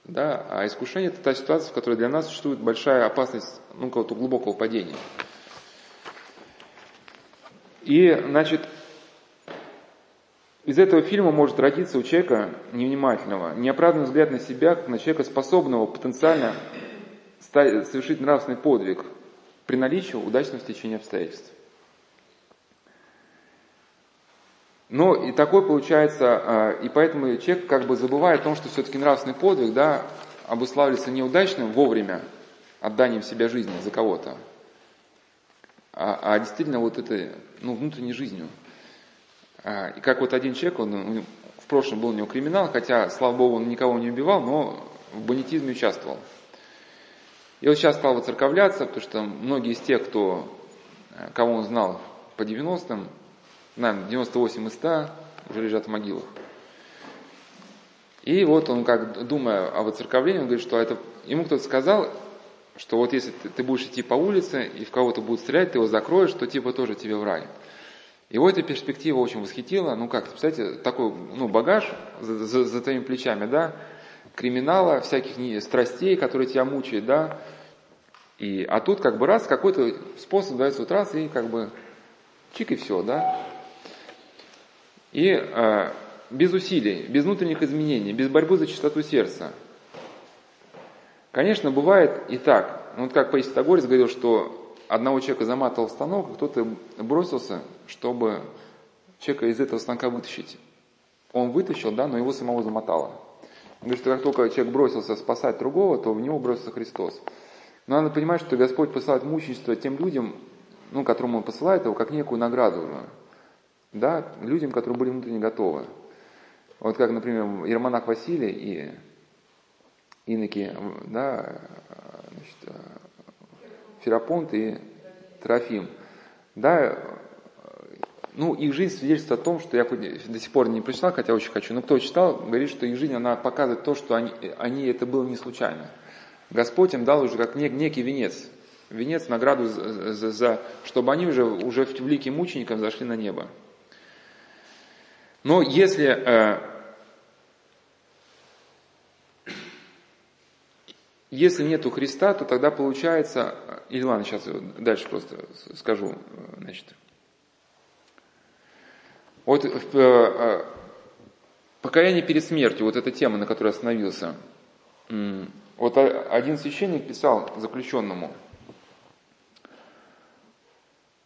да, а искушение это та ситуация, в которой для нас существует большая опасность, ну, какого-то глубокого падения. И, значит, из этого фильма может родиться у человека невнимательного неоправданный взгляд на себя, как на человека, способного потенциально совершить нравственный подвиг при наличии удачного стечения обстоятельств. Но и такой получается, а, и поэтому человек как бы забывает о том, что все-таки нравственный подвиг, да, обуславливается неудачным вовремя отданием себя жизни за кого-то, а, а действительно вот этой, ну, внутренней жизнью. А, и как вот один человек, он, он в прошлом был у него криминал, хотя, слава богу, он никого не убивал, но в бандитизме участвовал. И вот сейчас стал воцерковляться, потому что многие из тех, кто, э, кого он знал по 90-м, наверное, 98 из 100 уже лежат в могилах. И вот он, как думая о воцерковлении, он говорит, что это, ему кто-то сказал, что вот если ты, будешь идти по улице, и в кого-то будут стрелять, ты его закроешь, то типа тоже тебе в рай. Его эта перспектива очень восхитила. Ну как, представляете, такой ну, багаж за, за, за твоими плечами, да, криминала, всяких страстей, которые тебя мучают, да. И, а тут как бы раз какой-то способ дается вот раз и как бы чик и все, да. И э, без усилий, без внутренних изменений, без борьбы за чистоту сердца. Конечно, бывает и так. Ну, вот как Паисий Тагорец говорил, что одного человека заматывал станок, а кто-то бросился, чтобы человека из этого станка вытащить. Он вытащил, да, но его самого замотало. Он говорит, что как только человек бросился спасать другого, то в него бросился Христос. Но надо понимать, что Господь посылает мученичество тем людям, ну, которым Он посылает его, как некую награду. Да, людям, которые были внутренне готовы. Вот как, например, Ермонах Василий и иноки, да, значит, Ферапонт и Трофим. Да, ну, их жизнь свидетельствует о том, что я до сих пор не прочитал, хотя очень хочу, но кто читал, говорит, что их жизнь, она показывает то, что они, они это было не случайно. Господь им дал уже как некий венец, венец, награду, за, за, за, чтобы они уже, уже великим мученикам зашли на небо. Но если э, если нету Христа, то тогда получается, или ладно, сейчас дальше просто скажу, значит, вот э, э, покаяние перед смертью, вот эта тема, на которой остановился. Вот один священник писал заключенному,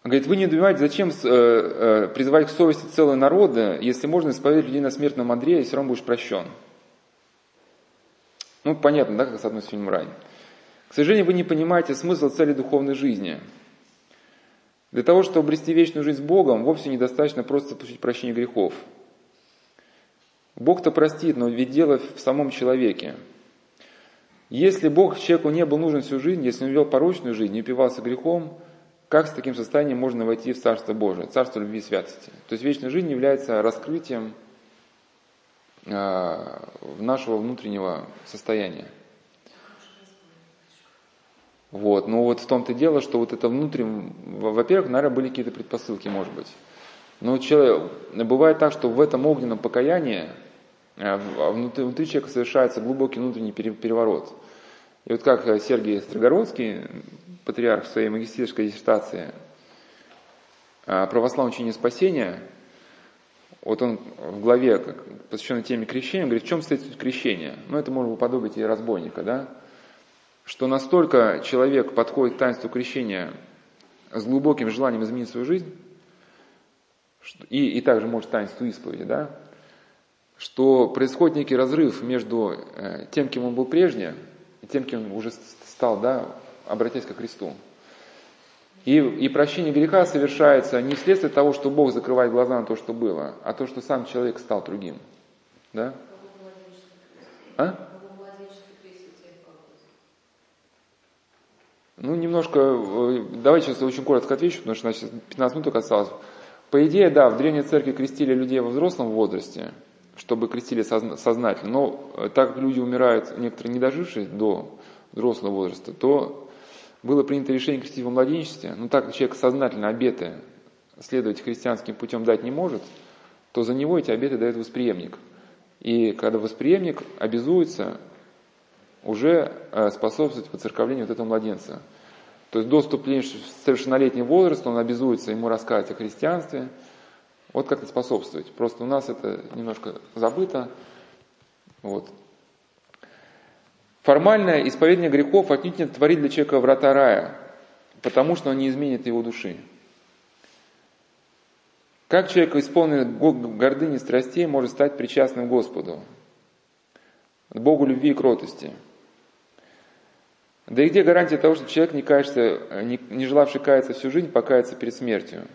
Говорит, вы не понимаете, зачем э, призывать к совести целого народа, если можно исповедать людей на смертном Андрея, и все равно будешь прощен. Ну, понятно, да, как с одной с фильмом «Рай». К сожалению, вы не понимаете смысл цели духовной жизни – для того, чтобы обрести вечную жизнь с Богом, вовсе недостаточно просто получить прощение грехов. Бог-то простит, но ведь дело в самом человеке. Если Бог человеку не был нужен всю жизнь, если он вел порочную жизнь, не упивался грехом, как с таким состоянием можно войти в Царство Божие, Царство любви и святости? То есть вечная жизнь является раскрытием э, нашего внутреннего состояния. Вот. Но вот в том-то дело, что вот это внутреннее, во-первых, наверное, были какие-то предпосылки, может быть. Но человек, бывает так, что в этом огненном покаянии э, внутри, внутри человека совершается глубокий внутренний переворот. И вот как Сергей Строгородский, патриарх в своей магистерской диссертации о православном учении спасения, вот он в главе, посвященной теме крещения, говорит, в чем стоит суть крещения? Ну, это можно уподобить и разбойника, да? что настолько человек подходит к таинству крещения с глубоким желанием изменить свою жизнь, и, и также может таинству исповеди, да, что происходит некий разрыв между э, тем, кем он был прежде, и тем, кем он уже стал, да, обратясь ко Христу. И, и прощение греха совершается не вследствие того, что Бог закрывает глаза на то, что было, а то, что сам человек стал другим. Да? А? Ну, немножко, э, давайте сейчас очень коротко отвечу, потому что значит, 15 минут осталось. По идее, да, в Древней Церкви крестили людей во взрослом возрасте, чтобы крестили сознательно, но э, так как люди умирают, некоторые не дожившие до взрослого возраста, то было принято решение крестить во младенчестве, но так человек сознательно обеты следовать христианским путем дать не может, то за него эти обеты дает восприемник. И когда восприемник обязуется уже э, способствовать воцерковлению вот этого младенца. То есть до вступления в совершеннолетний возраст он обязуется ему рассказать о христианстве, вот как-то способствовать. Просто у нас это немножко забыто. Вот. Формальное исповедание грехов отнюдь не творит для человека врата рая, потому что он не изменит его души. Как человек, исполненный гордыни страстей, может стать причастным Господу, Богу любви и кротости – да и где гарантия того, что человек, не, кается, не, не желавший каяться всю жизнь, покается перед смертью?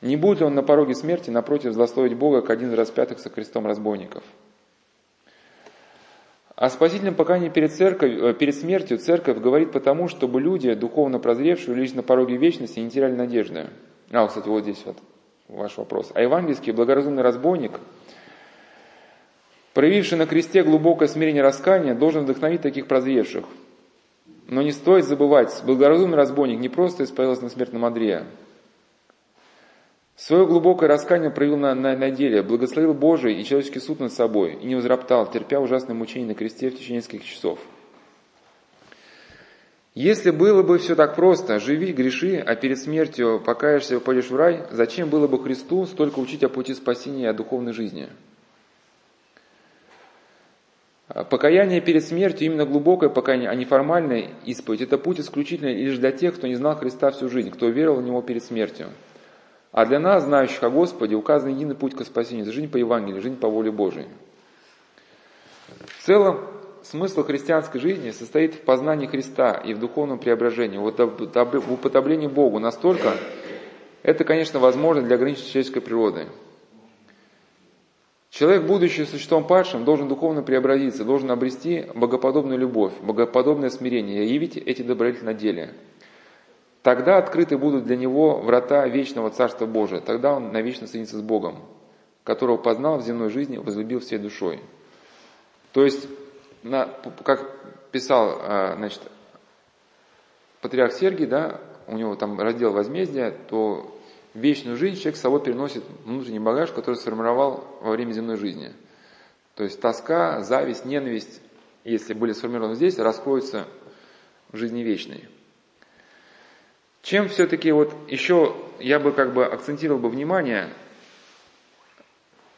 Не будет ли он на пороге смерти, напротив, злословить Бога, как один из распятых со крестом разбойников? О спасительном покаянии перед, церковь, э, перед смертью церковь говорит потому, чтобы люди, духовно прозревшие, лишь на пороге вечности, не теряли надежды. А, кстати, вот здесь вот ваш вопрос. А евангельский благоразумный разбойник, проявивший на кресте глубокое смирение раскаяния, должен вдохновить таких прозревших – но не стоит забывать, благоразумный разбойник не просто исповедовался на смертном Андрея. Свое глубокое раскаяние проявил на, на, на деле, благословил Божий и человеческий суд над собой, и не возроптал, терпя ужасное мучение на кресте в течение нескольких часов. Если было бы все так просто, живи, греши, а перед смертью покаешься и упадешь в рай, зачем было бы Христу столько учить о пути спасения и о духовной жизни? Покаяние перед смертью, именно глубокое покаяние, а не формальное исповедь, это путь исключительно лишь для тех, кто не знал Христа всю жизнь, кто верил в Него перед смертью. А для нас, знающих о Господе, указан единый путь к спасению. Это жизнь по Евангелию, жизнь по воле Божией. В целом, смысл христианской жизни состоит в познании Христа и в духовном преображении, вот в уподоблении Богу настолько, это, конечно, возможно для ограниченной человеческой природы. Человек, будучи существом падшим, должен духовно преобразиться, должен обрести богоподобную любовь, богоподобное смирение и явить эти добродетели на деле. Тогда открыты будут для него врата вечного Царства Божия, тогда он навечно соединится с Богом, которого познал в земной жизни, возлюбил всей душой. То есть на, как писал а, значит, патриарх Сергий, да, у него там раздел возмездия, то вечную жизнь человек с собой переносит внутренний багаж, который сформировал во время земной жизни. То есть тоска, зависть, ненависть, если были сформированы здесь, раскроются в жизни вечной. Чем все-таки вот еще я бы как бы акцентировал бы внимание,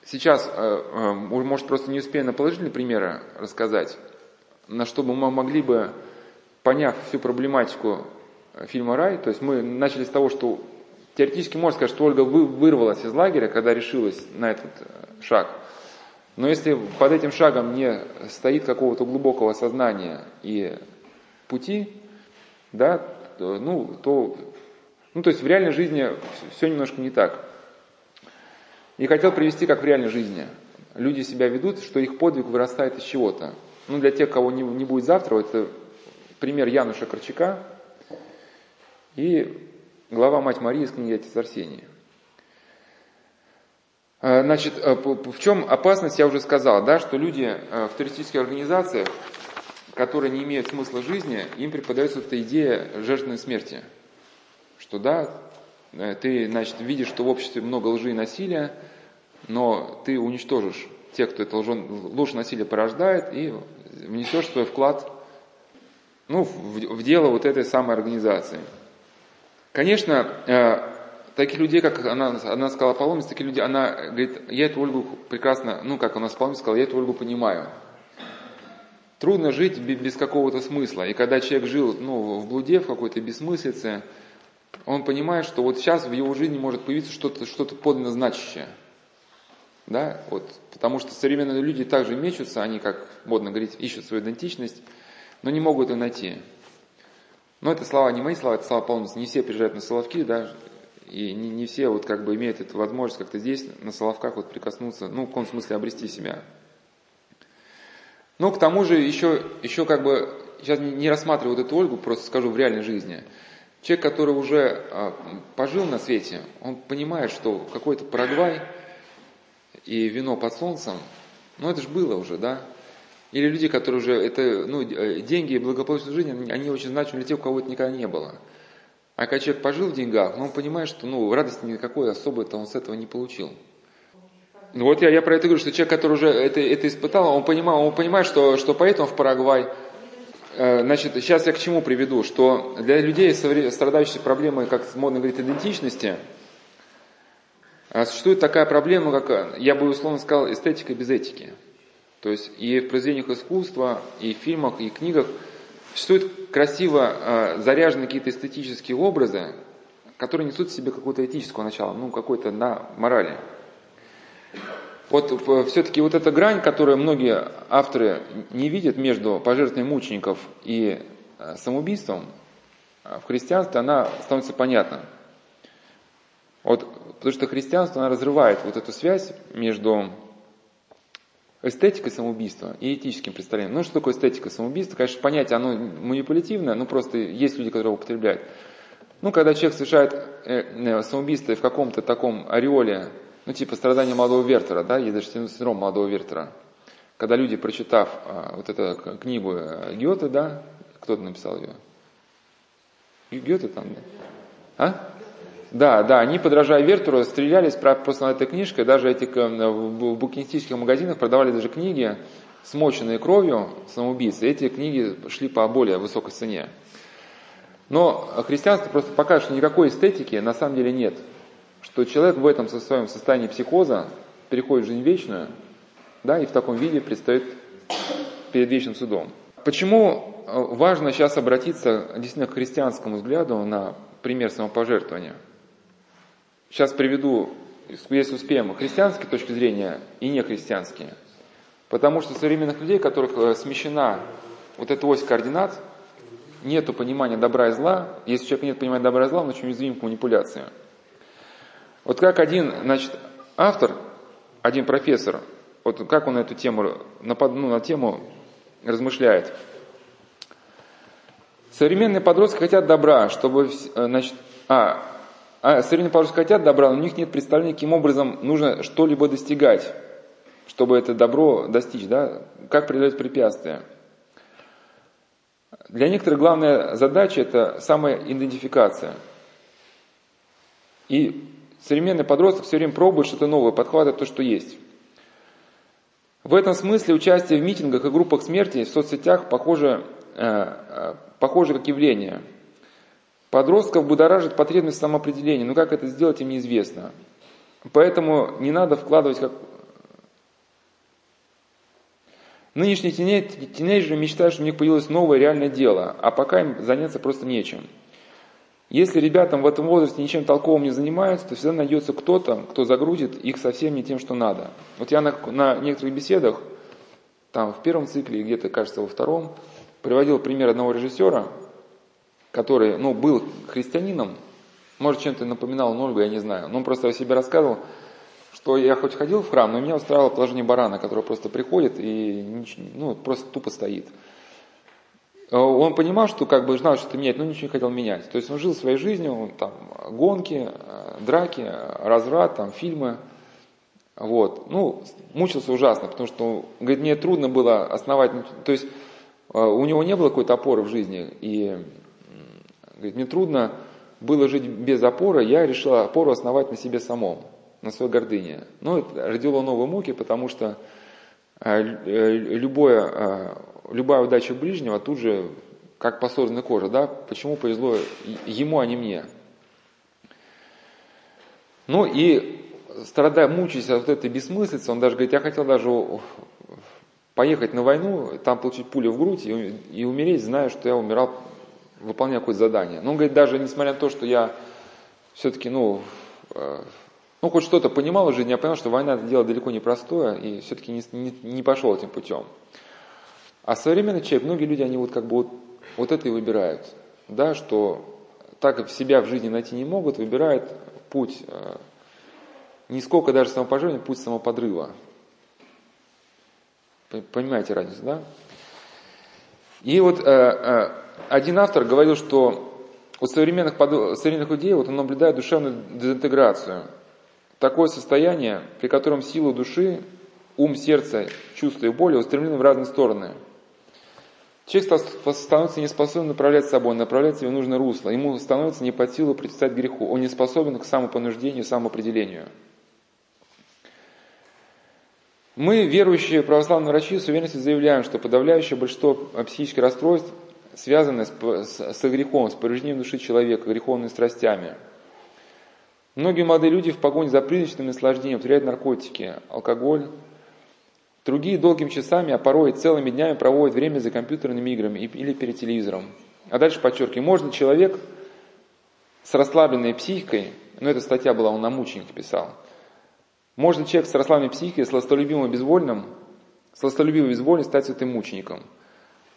Сейчас, э, э, может, просто не успею на положительные примеры рассказать, на что бы мы могли бы, поняв всю проблематику фильма «Рай», то есть мы начали с того, что теоретически можно сказать, что Ольга вырвалась из лагеря, когда решилась на этот э, шаг. Но если под этим шагом не стоит какого-то глубокого сознания и пути, да, ну, то, ну, то есть в реальной жизни все немножко не так. И хотел привести, как в реальной жизни. Люди себя ведут, что их подвиг вырастает из чего-то. Ну, для тех, кого не, не будет завтра, это пример Януша Корчака и глава Мать Марии из книги Отец Арсений. А, значит, а, в чем опасность, я уже сказал, да, что люди в туристических организациях, которые не имеют смысла жизни, им преподается эта идея жертвенной смерти. Что да, Э, ты, значит, видишь, что в обществе много лжи и насилия, но ты уничтожишь тех, кто это ложь и насилие порождает, и внесешь свой вклад ну, в, в дело вот этой самой организации. Конечно, э, таких людей, как она, она сказала паломница, такие люди, она говорит, я эту Ольгу прекрасно, ну, как она с паломницей сказала, я эту Ольгу понимаю. Трудно жить без какого-то смысла. И когда человек жил ну, в блуде, в какой-то бессмыслице, он понимает, что вот сейчас в его жизни может появиться что-то что подлинно значащее. Да, вот, потому что современные люди также мечутся, они, как модно говорить, ищут свою идентичность, но не могут ее найти. Но это слова не мои слова, это слова полностью. Не все приезжают на Соловки, да, и не, не все вот как бы имеют эту возможность как-то здесь, на Соловках, вот прикоснуться, ну, в каком смысле обрести себя. Но к тому же еще, еще как бы, сейчас не рассматриваю вот эту Ольгу, просто скажу в реальной жизни – Человек, который уже а, пожил на свете, он понимает, что какой-то Парагвай и вино под солнцем, ну это же было уже, да? Или люди, которые уже, это, ну, э, деньги и благополучная жизнь, они очень значимы для тех, у кого это никогда не было. А когда человек пожил в деньгах, ну, он понимает, что ну, радости никакой особой-то он с этого не получил. Ну вот я, я про это говорю, что человек, который уже это, это испытал, он понимает, он понимает что, что поэтому в Парагвай Э, значит, сейчас я к чему приведу, что для людей, страдающих проблемой, как модно говорить, идентичности, э, существует такая проблема, как, я бы условно сказал, эстетика без этики. То есть и в произведениях искусства, и в фильмах, и в книгах существуют красиво э, заряженные какие-то эстетические образы, которые несут в себе какое-то этическое начало, ну, какой-то на морали. Вот э, все-таки вот эта грань, которую многие авторы не видят между пожертвованием мучеников и э, самоубийством, э, в христианстве она становится понятна. Вот, потому что христианство, она разрывает вот эту связь между эстетикой самоубийства и этическим представлением. Ну, что такое эстетика самоубийства? Конечно, понятие, оно манипулятивное, но просто есть люди, которые его употребляют. Ну, когда человек совершает самоубийство в каком-то таком ореоле ну, типа страдания молодого Вертера, да, даже синдром молодого Вертера. Когда люди, прочитав а, вот эту книгу э, Гёте, да, кто-то написал ее? Гёте там, да? А? Да, да, они, подражая Вертеру, стрелялись просто над этой книжкой, даже эти, в букинистических магазинах продавали даже книги, смоченные кровью самоубийцы, эти книги шли по более высокой цене. Но христианство просто покажет, что никакой эстетики на самом деле нет что человек в этом своем состоянии психоза переходит в жизнь вечную, да, и в таком виде предстоит перед вечным судом. Почему э, важно сейчас обратиться действительно к христианскому взгляду на пример самопожертвования? сейчас приведу, если успеем, христианские точки зрения и нехристианские. Потому что современных людей, которых э, смещена вот эта ось координат, нету понимания добра и зла. Если у человека нет понимания добра и зла, он очень уязвим к манипуляции. Вот как один, значит, автор, один профессор, вот как он на эту тему, на, ну, на тему размышляет. Современные подростки хотят добра, чтобы, э, значит, а, а современные подростки хотят добра, но у них нет представления, каким образом нужно что-либо достигать, чтобы это добро достичь, да, как преодолеть препятствия. Для некоторых главная задача – это самоидентификация. И современный подросток все время пробует что-то новое, подхватывает то, что есть. В этом смысле участие в митингах и группах смерти в соцсетях похоже, э, э, похоже как явление. Подростков будоражит потребность самоопределения, но как это сделать им неизвестно. Поэтому не надо вкладывать как... Нынешние тинейджеры мечтают, что у них появилось новое реальное дело, а пока им заняться просто нечем. Если ребятам в этом возрасте ничем толковым не занимаются, то всегда найдется кто-то, кто загрузит их совсем не тем, что надо. Вот я на, на некоторых беседах, там в первом цикле, где-то, кажется, во втором, приводил пример одного режиссера, который, ну, был христианином, может, чем-то напоминал Нольгу, я не знаю, но он просто о себе рассказывал, что я хоть ходил в храм, но меня устраивало положение барана, который просто приходит и ну, просто тупо стоит. Э, он понимал, что как бы знал, что-то менять, но ничего не хотел менять. То есть он жил своей жизнью, там, гонки, э, драки, разврат, там, фильмы. Вот. Ну, мучился ужасно, потому что, говорит, мне трудно было основать, то есть э, у него не было какой-то опоры в жизни, и говорит, мне трудно было жить без опоры, я решил опору основать на себе самом, на своей гордыне. Ну, это родило новые муки, потому что любое любая удача ближнего тут же, как по коже, да, почему повезло ему, а не мне. Ну и страдая, мучаясь от этой бессмыслицы, он даже говорит, я хотел даже поехать на войну, там получить пулю в грудь и, и умереть, зная, что я умирал, выполняя какое-то задание. Но он говорит, даже несмотря на то, что я все-таки, ну, э, ну, хоть что-то понимал в жизни, я понял, что война это дело далеко не простое, и все-таки не, не, не пошел этим путем. А современный человек, многие люди, они вот как бы вот, вот это и выбирают, да, что так как себя в жизни найти не могут, выбирают путь э, не сколько даже самопожертвования, путь самоподрыва. Понимаете разницу, да? И вот э, э, один автор говорил, что у современных, современных людей вот он наблюдает душевную дезинтеграцию. Такое состояние, при котором сила души, ум, сердце, чувства и боли устремлены в разные стороны – Человек становится неспособен направлять собой, направлять себя в нужное русло. Ему становится не под силу предстать греху. Он не способен к самопонуждению, самоопределению. Мы, верующие православные врачи, с уверенностью заявляем, что подавляющее большинство психических расстройств связаны с, с, с грехом, с повреждением души человека, греховными страстями. Многие молодые люди в погоне за призрачным наслаждением теряют наркотики, алкоголь, Другие долгими часами, а порой целыми днями проводят время за компьютерными играми или перед телевизором. А дальше подчеркиваю, можно человек с расслабленной психикой, ну эта статья была, он на мучениках писал, можно человек с расслабленной психикой, сластолюбимым и безвольным, сластолюбивым и безвольным стать святым мучеником.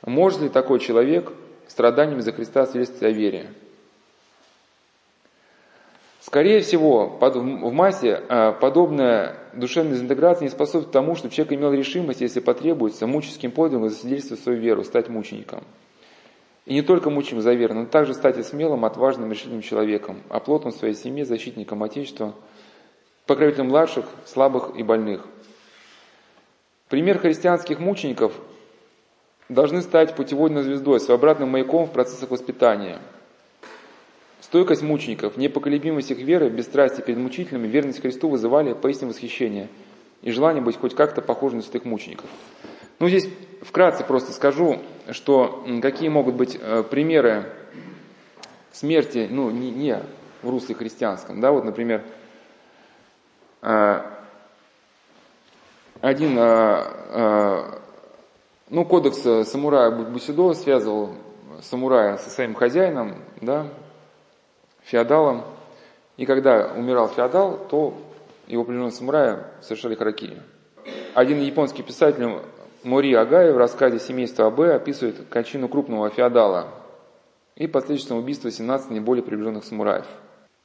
Может ли такой человек страданиями за Христа свидетельствовать о вере? Скорее всего, в массе а, подобная душевная дезинтеграция не способствует тому, чтобы человек имел решимость, если потребуется, муческим подвигом засвидетельствовать свою веру, стать мучеником. И не только мучеником за веру, но также стать и смелым, отважным, решительным человеком, оплотом своей семьи, защитником Отечества, покровителем младших, слабых и больных. Пример христианских мучеников должны стать путеводной звездой, своеобразным маяком в процессах воспитания – Стойкость мучеников, непоколебимость их веры, бесстрастие перед мучителями, верность Христу вызывали поистине восхищение и желание быть хоть как-то похожим на святых мучеников. Ну, здесь вкратце просто скажу, что какие могут быть э, примеры смерти, ну, не, не в русле христианском, да, вот, например, э, один, э, ну, кодекс самурая Бусидо связывал самурая со своим хозяином, да, феодалом. И когда умирал феодал, то его плененные самураи совершали харакири. Один японский писатель Мори Агаев в рассказе «Семейство АБ» описывает кончину крупного феодала и последующее убийство 17 наиболее приближенных самураев.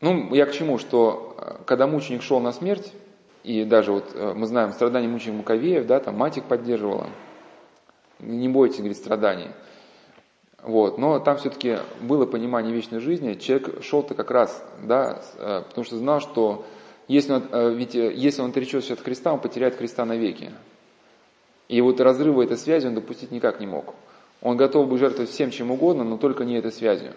Ну, я к чему, что э, когда мученик шел на смерть, и даже вот э, мы знаем страдания мучеников Муковеев, да, там мать их поддерживала, не бойтесь, говорит, страданий. Вот. Но там все-таки было понимание вечной жизни. Человек шел-то как раз, да, э, потому что знал, что если он, ведь если он отречется от креста, он потеряет креста навеки. И вот разрыва этой связи он допустить никак не мог. Он готов был жертвовать всем чем угодно, но только не этой связью.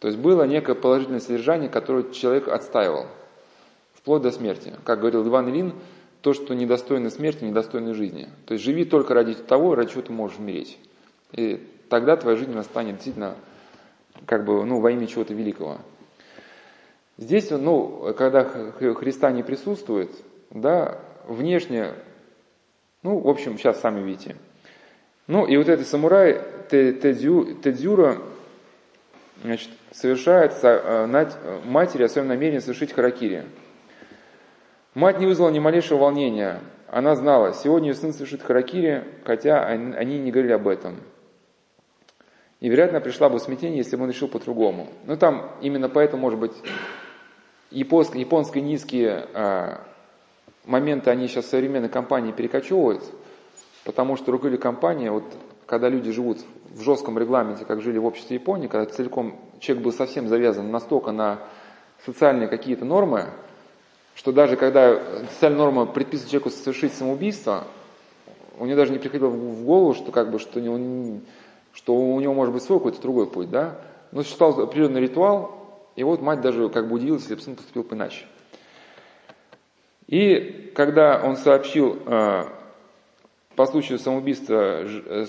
То есть было некое положительное содержание, которое человек отстаивал, вплоть до смерти. Как говорил Иван Ильин, то, что недостойно смерти, недостойно жизни. То есть живи только ради того, ради чего ты можешь умереть. И тогда твоя жизнь станет действительно как бы, ну, во имя чего-то великого. Здесь, ну, когда Христа не присутствует, да, внешне ну, в общем, сейчас сами видите. Ну, и вот этот самурай Тедзюра значит, совершает э, матери о своем намерении совершить харакири. Мать не вызвала ни малейшего волнения. Она знала, сегодня ее сын совершит харакири, хотя они не говорили об этом. И, вероятно, пришла бы смятение, если бы он решил по-другому. Ну, там именно поэтому, может быть, японские, низкие а, моменты, они сейчас современной компании перекочевывают, потому что руководитель компании, вот когда люди живут в жестком регламенте, как жили в обществе Японии, когда целиком человек был совсем завязан настолько на социальные какие-то нормы, что даже когда социальная норма предписывает человеку совершить самоубийство, у него даже не приходило в голову, что как бы, что, не, что у него может быть свой какой-то другой путь, да. Но существовал определенный ритуал, и вот мать даже как бы удивилась, если бы сын поступил бы иначе. И когда он сообщил э, по случаю самоубийства э,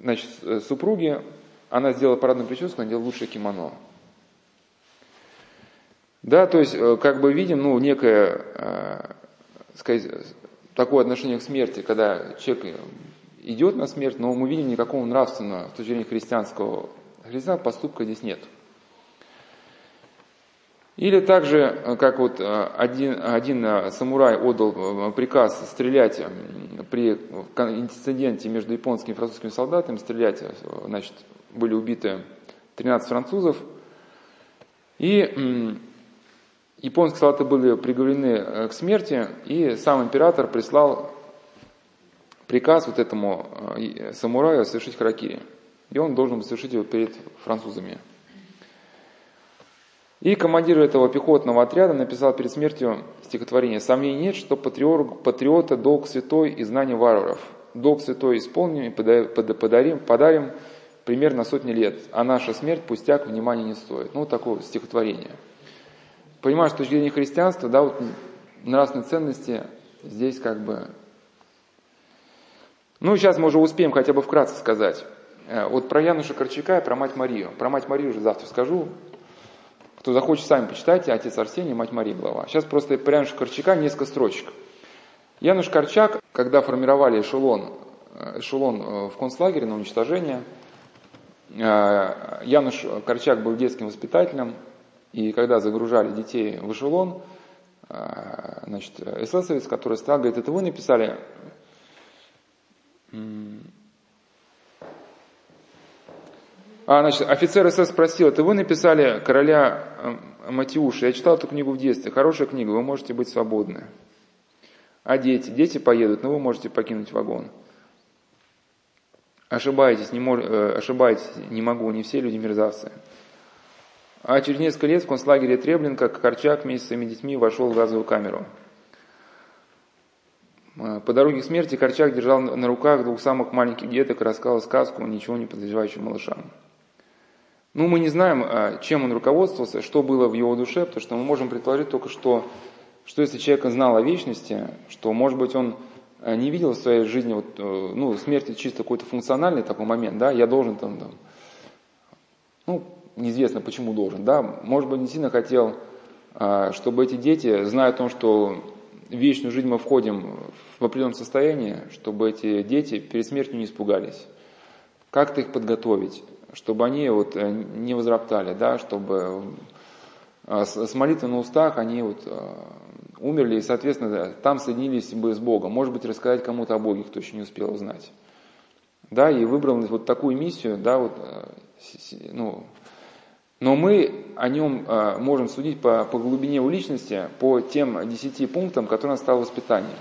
значит, э, супруги, она сделала парадную прическу, надела лучшее кимоно. Да, то есть, как бы видим, ну, некое, сказать, такое отношение к смерти, когда человек идет на смерть, но мы видим никакого нравственного, с точки зрения христианского, христианского поступка здесь нет. Или также, э, как вот э, один, один э, самурай отдал приказ стрелять при инциденте между японскими и французскими солдатами, стрелять, значит, были убиты 13 французов, и японские солдаты были приговорены к смерти, и сам император прислал приказ вот этому самураю совершить харакири. И он должен был совершить его перед французами. И командир этого пехотного отряда написал перед смертью стихотворение «Сомнений нет, что патриот, патриота долг святой и знание варваров. Долг святой исполним и подарим, подарим примерно сотни лет, а наша смерть пустяк внимания не стоит». Ну, такое стихотворение. Понимаешь, с точки зрения христианства, да, вот нравственные ценности здесь как бы... Ну, сейчас мы уже успеем хотя бы вкратце сказать. Э, вот про Януша Корчака и про мать Марию. Про мать Марию уже завтра скажу, кто захочет, сами почитайте, отец Арсений, мать Мария глава. Сейчас просто про Януша Корчака несколько строчек. Януш Корчак, когда формировали эшелон, э, эшелон э, в концлагере на уничтожение, Януш Корчак был детским воспитателем, и когда загружали детей в эшелон, значит, эсэсовец, который стоял, говорит, это вы написали а, значит, офицер СС спросил, это вы написали короля э, Матиуша? Я читал эту книгу в детстве. Хорошая книга, вы можете быть свободны. А дети? Дети поедут, но вы можете покинуть вагон. Ошибаетесь, не, мож, э, ошибаетесь, не могу, не все люди мерзавцы. А через несколько лет в концлагере Треблинка Корчак вместе с своими детьми вошел в газовую камеру. Э, по дороге к смерти Корчак держал на руках двух самых маленьких деток и рассказывал сказку ничего не подозревающим малышам. Ну, мы не знаем, а, чем он руководствовался, что было в его душе, потому что мы можем предположить только, что, что если человек знал о вечности, что, может быть, он а, не видел в своей жизни, вот, э, ну, смерти чисто какой-то функциональный такой момент, да, я должен там, там ну, неизвестно почему должен, да, может быть, не сильно хотел, а, чтобы эти дети, зная о том, что в вечную жизнь мы входим в определенном состоянии, чтобы эти дети перед смертью не испугались. Как-то их подготовить, чтобы они вот э, не возроптали, да, чтобы а, с, молитвой на устах они вот умерли и, соответственно, там соединились бы с Богом. Может быть, рассказать кому-то о Боге, кто еще не успел узнать. Да, и выбрал вот такую миссию, да, вот, ну, но мы о нем можем судить по, по глубине его личности, по тем десяти пунктам, которые он стал воспитанием.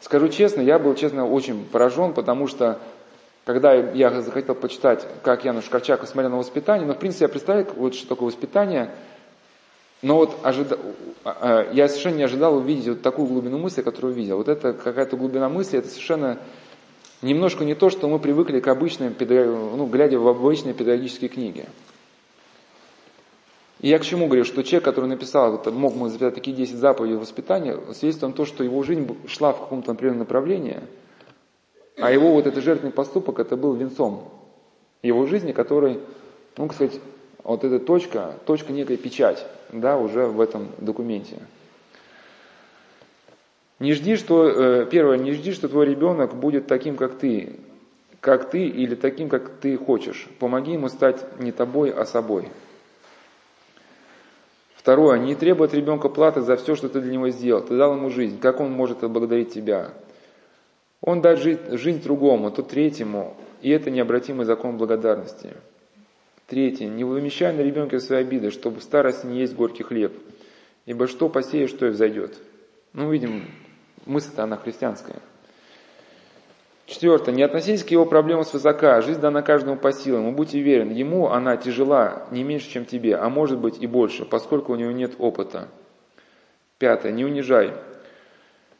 Скажу честно, я был, честно, очень поражен, потому что когда я захотел почитать, как Януш Корчак смотрел на воспитание, но в принципе я представляю, вот что такое воспитание, но вот ожида... А, а, я совершенно не ожидал увидеть вот такую глубину мысли, которую увидел. Вот это какая-то глубина мысли, это совершенно немножко не то, что мы привыкли к обычным, ну, глядя в обычные педагогические книги. И я к чему говорю, что человек, который написал, вот, мог бы записать такие 10 заповедей воспитания, свидетельствует о том, что его жизнь шла в каком-то определенном направлении, а его вот этот жертвенный поступок, это был венцом его жизни, который, ну, сказать, вот эта точка, точка некая печать, да, уже в этом документе. Не жди, что, э, первое, не жди, что твой ребенок будет таким, как ты, как ты или таким, как ты хочешь. Помоги ему стать не тобой, а собой. Второе, не требуй от ребенка платы за все, что ты для него сделал. Ты дал ему жизнь. Как он может отблагодарить тебя? Он дает жизнь, жизнь другому, то третьему. И это необратимый закон благодарности. Третье. Не вымещай на ребенке свои обиды, чтобы в старости не есть горький хлеб. Ибо что посеешь, что и взойдет. Ну, видим, мысль-то она христианская. Четвертое. Не относитесь к его проблемам с высока. Жизнь дана каждому по силам. И будьте уверены, ему она тяжела не меньше, чем тебе, а может быть и больше, поскольку у него нет опыта. Пятое. Не унижай.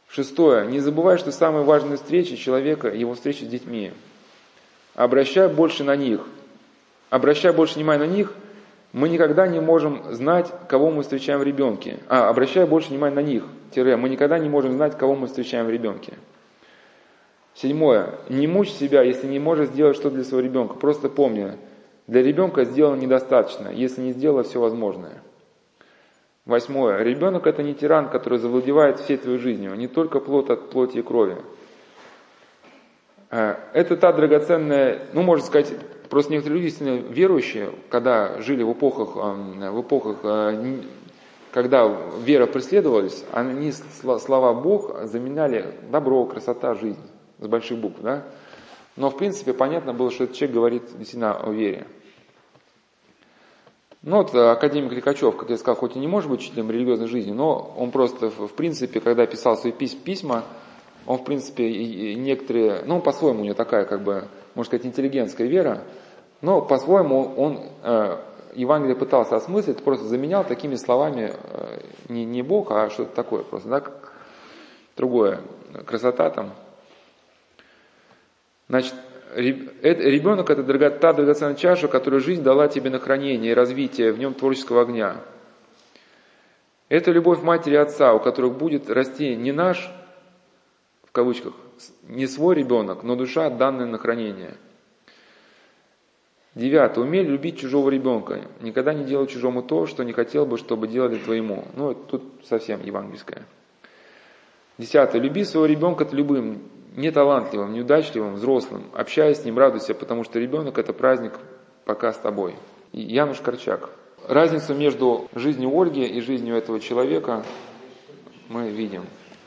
Шестое. Не забывай, что самые важные встречи человека – его встречи с детьми. Обращай больше на них. Обращай больше внимания на них. Мы никогда не можем знать, кого мы встречаем в ребенке. А, обращай больше внимания на них. Тире. Мы никогда не можем знать, кого мы встречаем в ребенке. Седьмое. Не мучь себя, если не можешь сделать что для своего ребенка. Просто помни, для ребенка сделано недостаточно, если не сделала все возможное. Восьмое. Ребенок это не тиран, который завладевает всей твоей жизнью, не только плод от плоти и крови. Э, это та драгоценная, ну можно сказать, просто некоторые люди верующие, когда жили в эпохах, эм, в эпохах э, когда вера преследовалась, они слова Бог заменяли добро, красота, жизнь с больших букв, да? Но, в принципе, понятно было, что этот человек говорит действительно о вере. Ну вот э, академик Ликачев, как я сказал, хоть и не может быть учителем религиозной жизни, но он просто, в принципе, когда писал свои письма, он, в принципе, некоторые, ну, по-своему у него такая, как бы, можно сказать, интеллигентская вера, но по-своему он э, Евангелие пытался осмыслить, просто заменял такими словами э, не, не Бог, а что-то такое просто, да, другое, красота там, Значит, ребенок это та драгоценная чаша, которую жизнь дала тебе на хранение и развитие в нем творческого огня. Это любовь матери и отца, у которых будет расти не наш, в кавычках, не свой ребенок, но душа, данная на хранение. Девятое. Умей любить чужого ребенка. Никогда не делай чужому то, что не хотел бы, чтобы делали твоему. Ну, тут совсем евангельское. Десятое. Люби своего ребенка любым, неталантливым, неудачливым, взрослым. Общаясь с ним, радуйся, потому что ребенок – это праздник пока с тобой. Януш Корчак. Разницу между жизнью Ольги и жизнью этого человека мы видим.